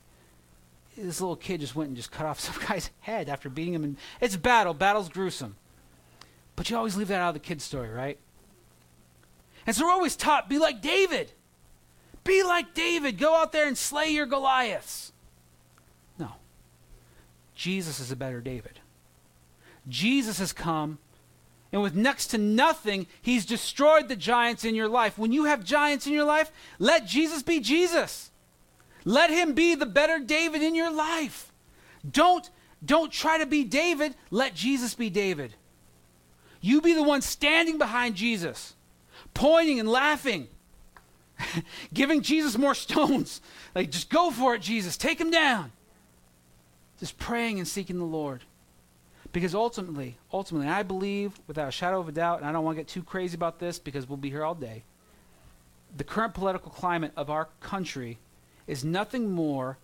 this little kid just went and just cut off [LAUGHS] some guy's head after beating him. And it's battle. Battle's gruesome. But you always leave that out of the kid's story, right? And so we're always taught be like David. Be like David. Go out there and slay your Goliaths. Jesus is a better David. Jesus has come, and with next to nothing, he's destroyed the giants in your life. When you have giants in your life, let Jesus be Jesus. Let him be the better David in your life. Don't, don't try to be David. Let Jesus be David. You be the one standing behind Jesus pointing and laughing, [LAUGHS] giving Jesus more [LAUGHS] stones. Like, just go for it, Jesus. Take him down. Just praying and seeking the Lord. Because ultimately, ultimately, I believe without a shadow of a doubt, and I don't want to get too crazy about this because we'll be here all day. The current political climate of our country is nothing more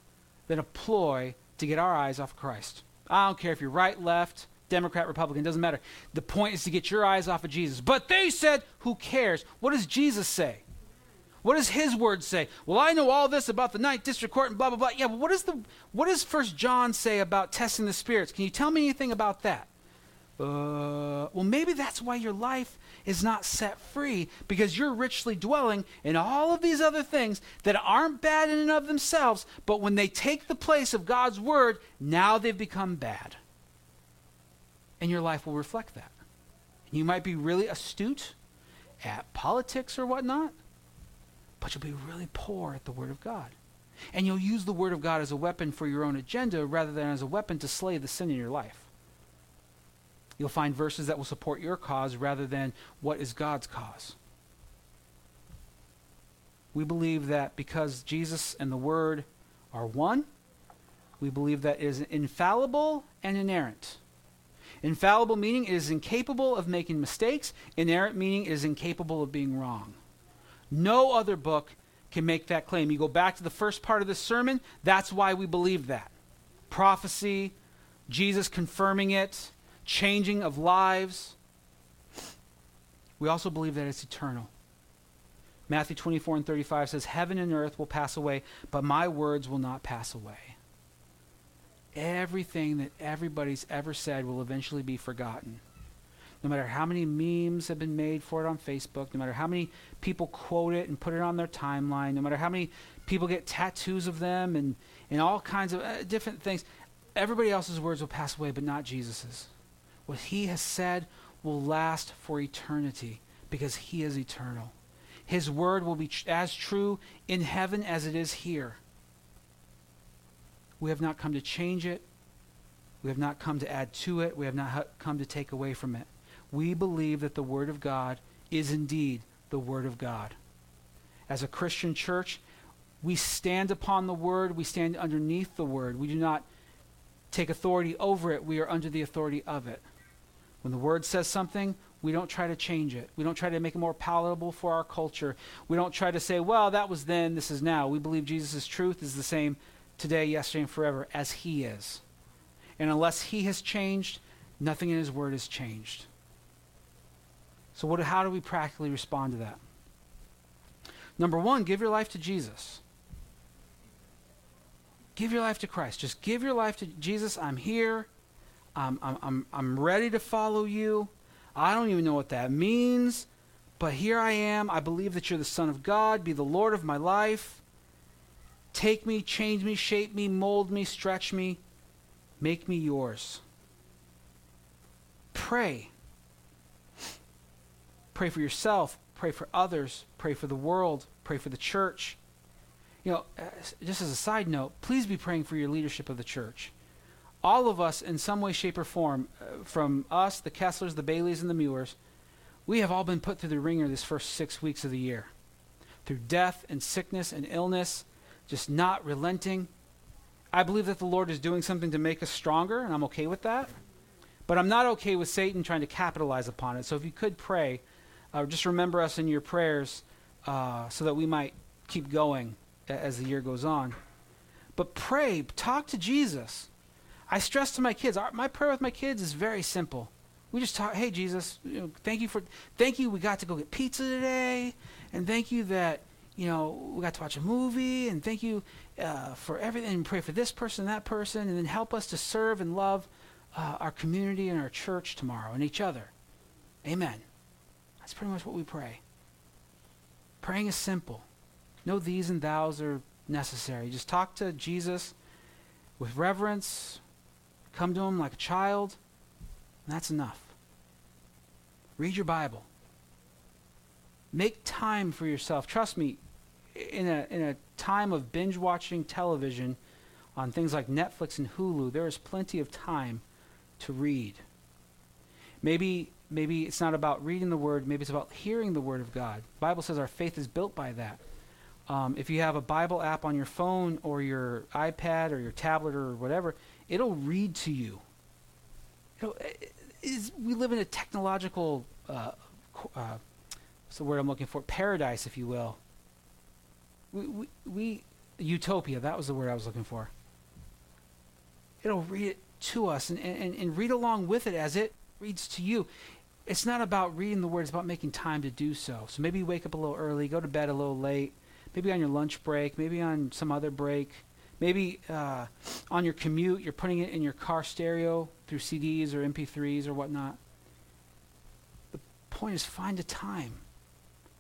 than a ploy to get our eyes off Christ. I don't care if you're right, left, Democrat, Republican, doesn't matter. The point is to get your eyes off of Jesus. But they said, who cares? What does Jesus say? What does his word say? Well, I know all this about the ninth district court and blah blah blah. Yeah, but what does the what does First John say about testing the spirits? Can you tell me anything about that? Uh, well, maybe that's why your life is not set free because you're richly dwelling in all of these other things that aren't bad in and of themselves, but when they take the place of God's word, now they've become bad and your life will reflect that. You might be really astute at politics or whatnot, but you'll be really poor at the Word of God. And you'll use the Word of God as a weapon for your own agenda rather than as a weapon to slay the sin in your life. You'll find verses that will support your cause rather than what is God's cause. We believe that because Jesus and the Word are one, we believe that it is infallible and inerrant. Infallible meaning it is incapable of making mistakes. Inerrant meaning it is incapable of being wrong. No other book can make that claim. You go back to the first part of the sermon, that's why we believe that. Prophecy, Jesus confirming it, changing of lives. We also believe that it's eternal. Matthew 24 and 35 says, Heaven and earth will pass away, but my words will not pass away everything that everybody's ever said will eventually be forgotten. No matter how many memes have been made for it on Facebook, no matter how many people quote it and put it on their timeline, no matter how many people get tattoos of them and, and all kinds of uh, different things, everybody else's words will pass away, but not Jesus's. What he has said will last for eternity because he is eternal. His word will be tr- as true in heaven as it is here. We have not come to change it. We have not come to add to it. We have not come to take away from it. We believe that the Word of God is indeed the Word of God. As a Christian church, we stand upon the Word, we stand underneath the Word. We do not take authority over it, we are under the authority of it. When the Word says something, We don't try to change it. We don't try to make it more palatable for our culture. We don't try to say, well, that was then, this is now. We believe Jesus' truth is the same today, yesterday, and forever as He is. And unless He has changed, nothing in His Word has changed. So, what, how do we practically respond to that? Number one, give your life to Jesus. Give your life to Christ. Just give your life to Jesus. I'm here. I'm, I'm, I'm, I'm ready to follow you. I don't even know what that means, but here I am. I believe that you're the Son of God. Be the Lord of my life. Take me, change me, shape me, mold me, stretch me, make me yours. Pray. Pray for yourself. Pray for others. Pray for the world. Pray for the church. You know, uh, just as a side note, please be praying for your leadership of the church. All of us, in some way, shape, or form, uh, from us, the Kesslers, the Baileys, and the Muirs, we have all been put through the ringer this first six weeks of the year. Through death and sickness and illness, just not relenting. I believe that the Lord is doing something to make us stronger, and I'm okay with that. But I'm not okay with Satan trying to capitalize upon it. So if you could pray, uh, just remember us in your prayers uh, so that we might keep going as the year goes on. But pray, talk to Jesus. I stress to my kids, our, my prayer with my kids is very simple. We just talk, hey Jesus, you know, thank you for, thank you. We got to go get pizza today, and thank you that you know we got to watch a movie, and thank you uh, for everything. And pray for this person, that person, and then help us to serve and love uh, our community and our church tomorrow and each other. Amen. That's pretty much what we pray. Praying is simple. No these and thous are necessary. Just talk to Jesus with reverence, come to him like a child, and that's enough. Read your Bible. Make time for yourself. Trust me, in a, in a time of binge watching television on things like Netflix and Hulu, there is plenty of time to read. Maybe maybe it's not about reading the word, maybe it's about hearing the word of God. The Bible says our faith is built by that. Um, if you have a Bible app on your phone or your iPad or your tablet or whatever, it'll read to you. It'll, it, is, we live in a technological, uh, uh, what's the word I'm looking for? Paradise, if you will. We, we, we, utopia, that was the word I was looking for. It'll read it to us and, and, and read along with it as it reads to you. It's not about reading the word, it's about making time to do so. So maybe wake up a little early, go to bed a little late, maybe on your lunch break, maybe on some other break, maybe uh, on your commute, you're putting it in your car stereo through CDs or MP3s or whatnot. The point is find a time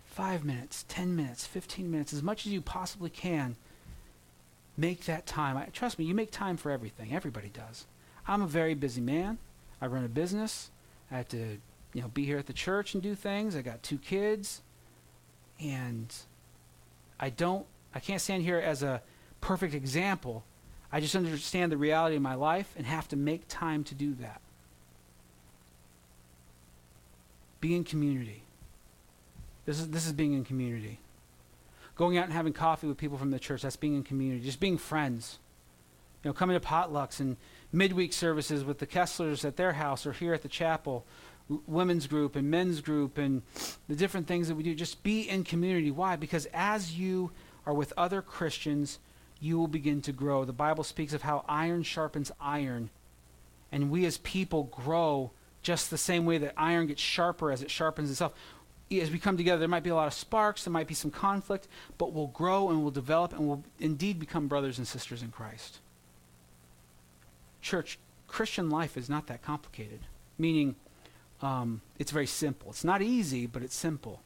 five minutes, 10 minutes, 15 minutes, as much as you possibly can. Make that time. I, trust me, you make time for everything. Everybody does. I'm a very busy man. I run a business. I have to, you know, be here at the church and do things. I got two kids. And I don't, I can't stand here as a perfect example. I just understand the reality of my life and have to make time to do that. Be in community. This is, this is being in community. Going out and having coffee with people from the church, that's being in community. Just being friends. You know, coming to potlucks and midweek services with the Kesslers at their house or here at the chapel women's group and men's group and the different things that we do. Just be in community. Why? Because as you are with other Christians, you will begin to grow. The Bible speaks of how iron sharpens iron, and we as people grow just the same way that iron gets sharper as it sharpens itself. As we come together, there might be a lot of sparks, there might be some conflict, but we'll grow and we'll develop and we'll indeed become brothers and sisters in Christ. Church, Christian life is not that complicated, meaning um, it's very simple. It's not easy, but it's simple.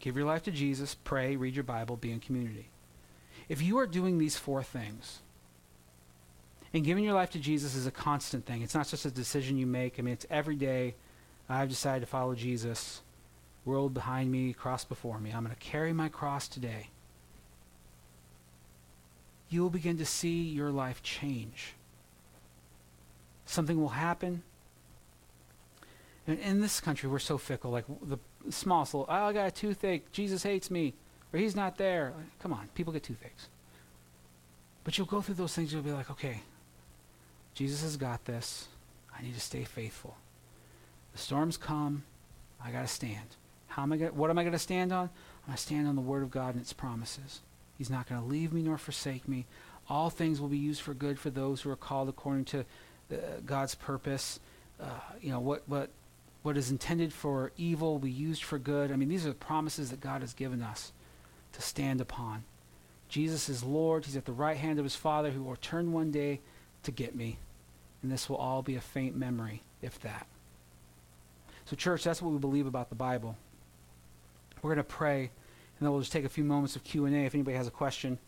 Give your life to Jesus, pray, read your Bible, be in community. If you are doing these four things, and giving your life to Jesus is a constant thing, it's not just a decision you make. I mean, it's every day. I've decided to follow Jesus. World behind me, cross before me. I'm going to carry my cross today. You will begin to see your life change something will happen. And in this country, we're so fickle. Like the smallest little, oh, I got a toothache. Jesus hates me, or he's not there. Like, come on, people get toothaches. But you'll go through those things. You'll be like, okay, Jesus has got this. I need to stay faithful. The storms come. I got to stand. How am I gonna, what am I going to stand on? I'm going to stand on the Word of God and its promises. He's not going to leave me nor forsake me. All things will be used for good for those who are called according to God's purpose. Uh, you know what what what is intended for evil be used for good. I mean, these are the promises that God has given us to stand upon. Jesus is Lord. He's at the right hand of his Father, who will return one day to get me. And this will all be a faint memory, if that. So, church, that's what we believe about the Bible. We're going to pray, and then we'll just take a few moments of Q&A if anybody has a question.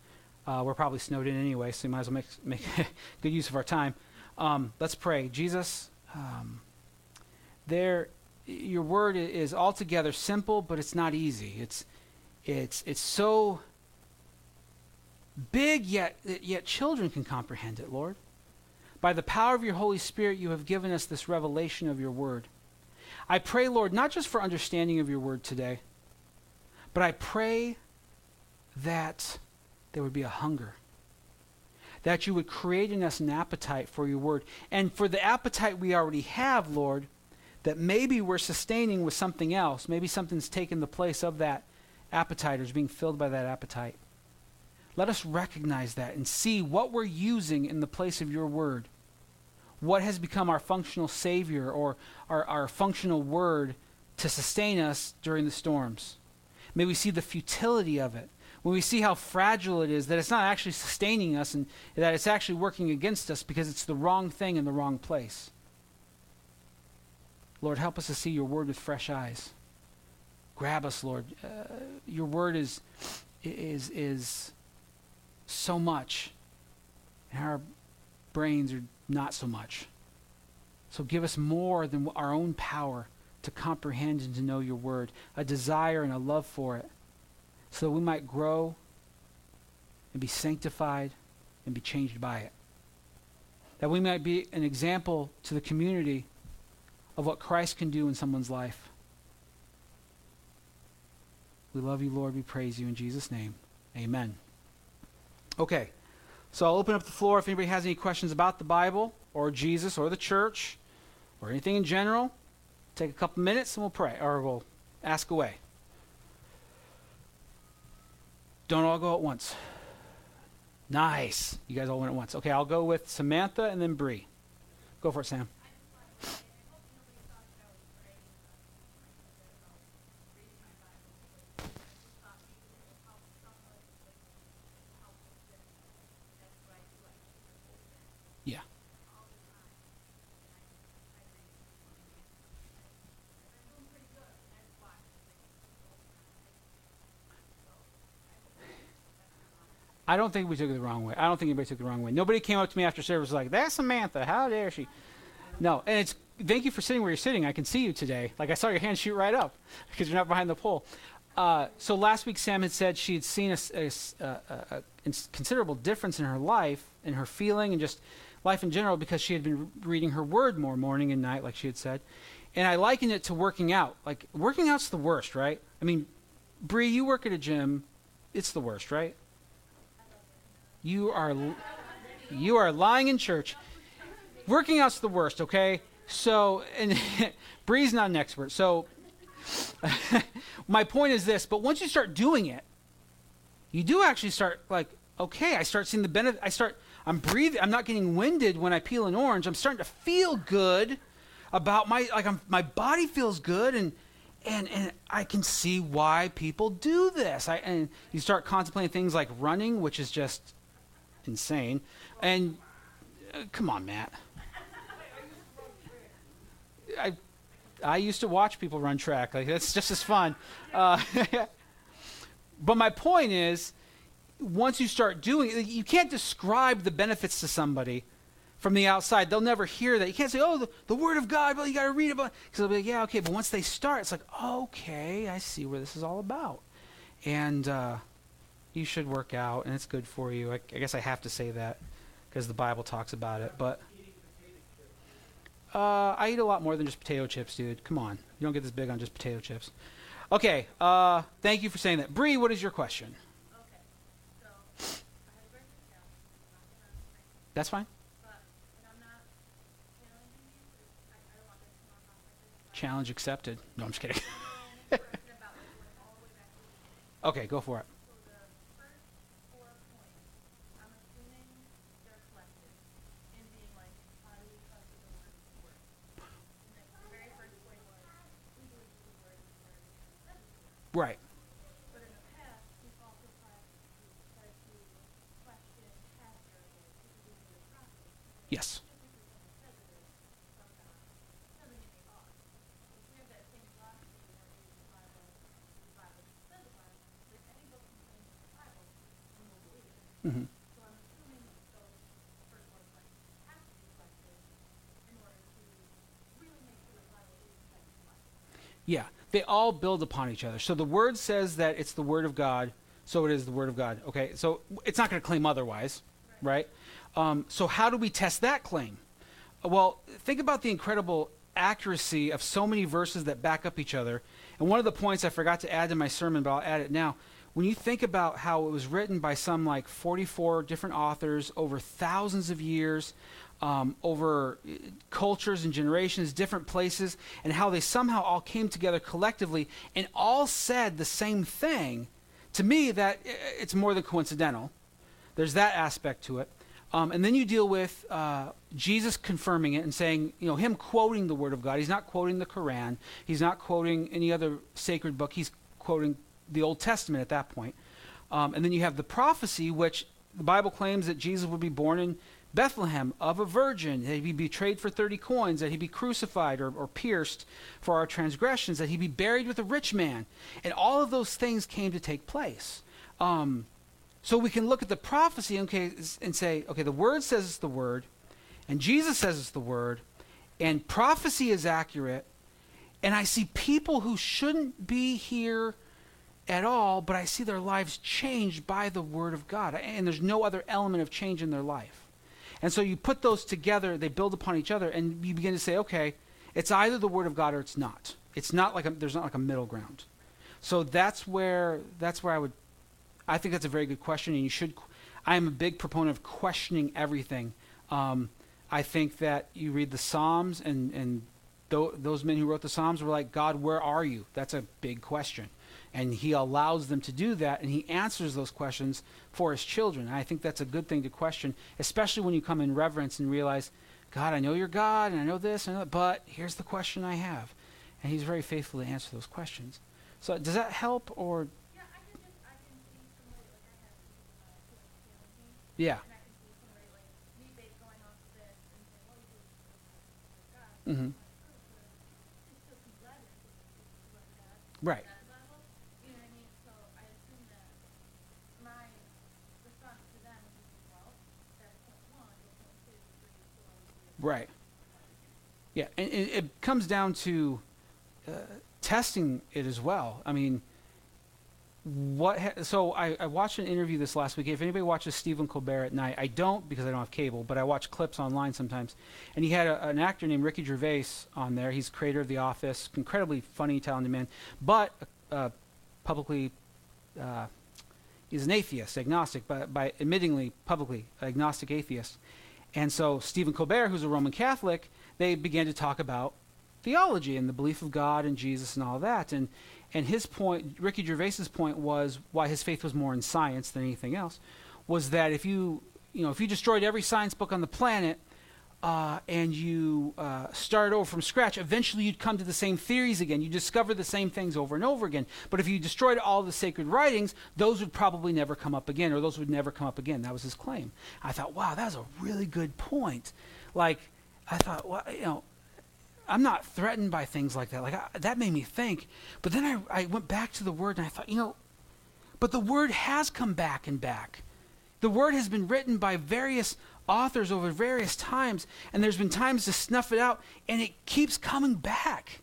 Uh, we're probably snowed in anyway, so you might as well make, make [LAUGHS] good use of our time. Um, let's pray. Jesus, um, there, your word is altogether simple, but it's not easy. It's, it's, it's so big, yet, yet children can comprehend it, Lord. By the power of your Holy Spirit, you have given us this revelation of your word. I pray, Lord, not just for understanding of your word today, but I pray that there would be a hunger. That you would create in us an appetite for your word. And for the appetite we already have, Lord, that maybe we're sustaining with something else. Maybe something's taken the place of that appetite or is being filled by that appetite. Let us recognize that and see what we're using in the place of your word. What has become our functional savior or our, our functional word to sustain us during the storms. May we see the futility of it. When we see how fragile it is, that it's not actually sustaining us and that it's actually working against us because it's the wrong thing in the wrong place. Lord, help us to see your word with fresh eyes. Grab us, Lord. Uh, your word is, is, is so much, and our brains are not so much. So give us more than our own power to comprehend and to know your word, a desire and a love for it, so that we might grow and be sanctified and be changed by it. That we might be an example to the community of what Christ can do in someone's life. We love you, Lord. We praise you in Jesus' name. Amen. Okay, so I'll open up the floor if anybody has any questions about the Bible or Jesus or the church or anything in general. Take a couple minutes and we'll pray or we'll ask away. Don't all go at once. Nice. You guys all went at once. Okay, I'll go with Samantha and then Bree. Go for it, Sam. Yeah. I don't think we took it the wrong way. I don't think anybody took it the wrong way. Nobody came up to me after service like, "That's Samantha. How dare she?" No, and it's thank you for sitting where you're sitting. I can see you today. Like I saw your hand shoot right up [LAUGHS] because you're not behind the pole. Uh, so last week, Sam had said she had seen a, a, a, a, considerable difference in her life, in her feeling, and just life in general because she had been reading her word more morning and night, like she had said. And I likened it to working out. Like working out's the worst, right? I mean, Bree, you work at a gym. It's the worst, right? You are you are lying in church. Working out's the worst, okay? So, and [LAUGHS] Bree's not an expert. So, [LAUGHS] my point is this, but once you start doing it, you do actually start like, okay, I start seeing the benefit. I start, I'm breathing, I'm not getting winded when I peel an orange. I'm starting to feel good about my, like, I'm, my body feels good and, and, and I can see why people do this. I, and you start contemplating things like running, which is just insane. And uh, come on, Matt. I I used to watch people run track. Like that's just as fun. Uh, [LAUGHS] but my point is, once you start doing it, you can't describe the benefits to somebody from the outside. They'll never hear that. You can't say, "Oh, the, the Word of God." Well, you got to read about. Because they'll be like, "Yeah, okay." But once they start, it's like, "Okay, I see where this is all about," and uh, you should work out, and it's good for you. I, I guess I have to say that because the Bible talks about it, but. Uh, I eat a lot more than just potato chips, dude. Come on. You don't get this big on just potato chips. Okay. Uh, thank you for saying that. Bree, what is your question? That's fine. Challenge accepted. No, I'm just kidding. [LAUGHS] okay, go for it. So the first four points, I'm assuming they're collected in being like, how do we trust the word is the word? And then the very first point was, we believe the word is the word because it says it's the word. Right. But in the past, we've also tried to try to question past miracles because we believe the prophet. Yes. Just because someone says it is from God doesn't mean they are. If we have that same philosophy where we use the Bible, the Bible says the Bible, like any book contains the Bible, we will believe it. hmm So I'm assuming those first four points have to be collected in order to really make sure the Bible is the Bible. Yeah, they all build upon each other. So the word says that it's the word of God, so it is the word of God. Okay, so it's not going to claim otherwise, right? Um, so how do we test that claim? Well, think about the incredible accuracy of so many verses that back up each other. And one of the points I forgot to add to my sermon, but I'll add it now. When you think about how it was written by some like 44 different authors over thousands of years, um, over cultures and generations, different places, and how they somehow all came together collectively and all said the same thing, to me, that it's more than coincidental. There's that aspect to it. Um, and then you deal with uh, Jesus confirming it and saying, you know, him quoting the Word of God. He's not quoting the Quran. He's not quoting any other sacred book. He's quoting the Old Testament at that point. Um, and then you have the prophecy, which the Bible claims that Jesus would be born in Bethlehem of a virgin, that he'd be betrayed for 30 coins, that he'd be crucified or, or pierced for our transgressions, that he'd be buried with a rich man. And all of those things came to take place. Um, so we can look at the prophecy okay, and say, okay, the word says it's the word, and Jesus says it's the word, and prophecy is accurate, and I see people who shouldn't be here at all, but I see their lives changed by the word of God, and there's no other element of change in their life. And so you put those together, they build upon each other, and you begin to say, okay, it's either the word of God or it's not. It's not like a, there's not like a middle ground. So that's where that's where I would I think that's a very good question, and you should. I am a big proponent of questioning everything. Um, I think that you read the Psalms, and and tho- those men who wrote the Psalms were like, God, where are you? That's a big question, and He allows them to do that, and He answers those questions for His children. And I think that's a good thing to question, especially when you come in reverence and realize, God, I know you're God, and I know this, and I know that, but here's the question I have, and He's very faithful to answer those questions. So does that help, or Yeah, I can just, I can see somebody, like I have people uh, who are challenging, yeah? and I can see somebody like me ba- going off of this and saying, well, you do this with God. hmm Like, oh, but it's still some letter to the word of God. Right. That Bible, you know what I mean? So I assume that my response to them would be, well, that's point one, but point two, three, four, three. Right. Yeah, and it, it comes down to uh, testing it as well. I mean, what? Ha- so I, I watched an interview this last week. If anybody watches Stephen Colbert at night, I don't because I don't have cable, but I watch clips online sometimes. And he had a, an actor named Ricky Gervais on there. He's creator of The Office, incredibly funny, talented man, but uh, publicly. Uh, He's an atheist, agnostic, but by admittingly publicly agnostic atheist. And so Stephen Colbert, who's a Roman Catholic, they began to talk about theology and the belief of God and Jesus and all that. And and his point, Ricky Gervais's point was why his faith was more in science than anything else, was that if you you know if you destroyed every science book on the planet uh, and you uh, started over from scratch, eventually you'd come to the same theories again. You discover the same things over and over again. But if you destroyed all the sacred writings, those would probably never come up again, or those would never come up again. That was his claim. I thought, wow, that was a really good point. Like, I thought, well, you know, I'm not threatened by things like that. Like I, that made me think. But then I, I went back to the word and I thought, you know, but the word has come back and back. The word has been written by various authors over various times, and there's been times to snuff it out, and it keeps coming back.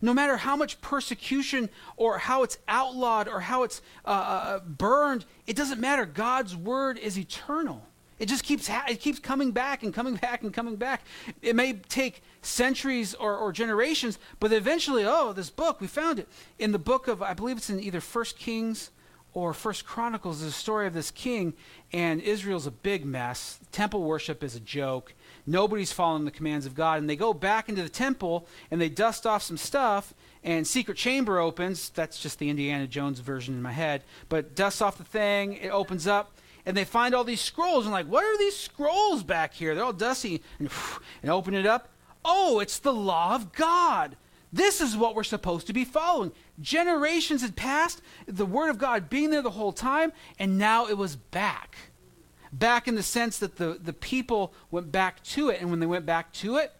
No matter how much persecution or how it's outlawed or how it's uh, uh, burned, it doesn't matter. God's word is eternal. It just keeps ha- it keeps coming back and coming [LAUGHS] back and coming back. It may take centuries or, or generations, but eventually, oh, this book we found it in the book of I believe it's in either First Kings or First Chronicles. Is a story of this king, and Israel's a big mess. Temple worship is a joke. Nobody's following the commands of God. And they go back into the temple and they dust off some stuff, and secret chamber opens. That's just the Indiana Jones version in my head. But dust off the thing, it opens up, and they find all these scrolls. And like, what are these scrolls back here? They're all dusty. And, [SIGHS] and open it up. Oh, it's the law of God. This is what we're supposed to be following. Generations had passed, the Word of God being there the whole time, and now it was back. Back in the sense that the, the people went back to it, and when they went back to it,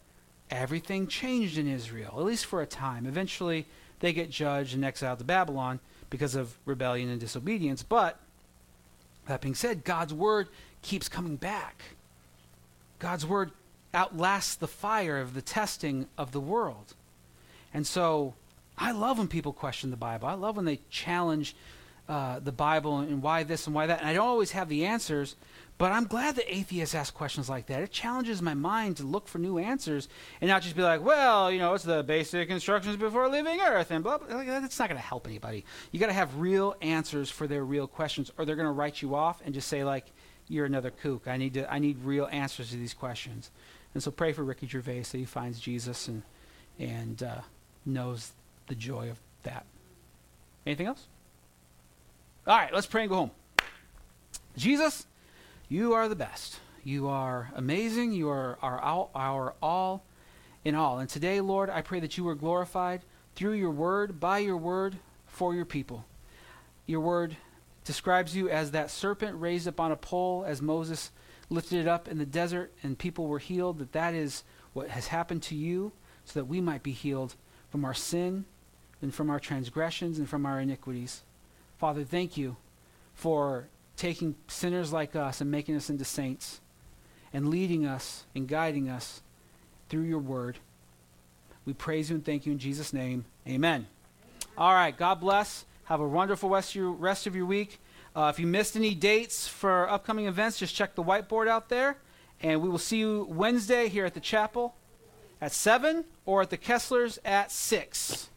everything changed in Israel, at least for a time. Eventually, they get judged and exiled to Babylon because of rebellion and disobedience. But, that being said, God's Word keeps coming back. God's Word outlasts the fire of the testing of the world. And so I love when people question the Bible. I love when they challenge uh, the Bible and why this and why that. And I don't always have the answers, but I'm glad that atheists ask questions like that. It challenges my mind to look for new answers and not just be like, well, you know, it's the basic instructions before leaving Earth and blah, blah. That's not going to help anybody. You got to have real answers for their real questions, or they're going to write you off and just say, like, you're another kook. I need, to, I need real answers to these questions. And so pray for Ricky Gervais that he finds Jesus and, and uh, knows the joy of that. Anything else? All right, let's pray and go home. Jesus, you are the best. You are amazing. You are our our all in all. And today, Lord, I pray that you are glorified through your word, by your word, for your people. Your word describes you as that serpent raised up on a pole as Moses lifted it up in the desert and people were healed, that that is what has happened to you so that we might be healed from our sin and from our transgressions and from our iniquities. Father, thank you for taking sinners like us and making us into saints and leading us and guiding us through your word. We praise you and thank you in Jesus' name. Amen. All right. God bless. Have a wonderful rest of your, week. Uh, if you missed any dates for upcoming events, just check the whiteboard out there. And we will see you Wednesday here at the chapel at 7 or at the Kesslers at 6.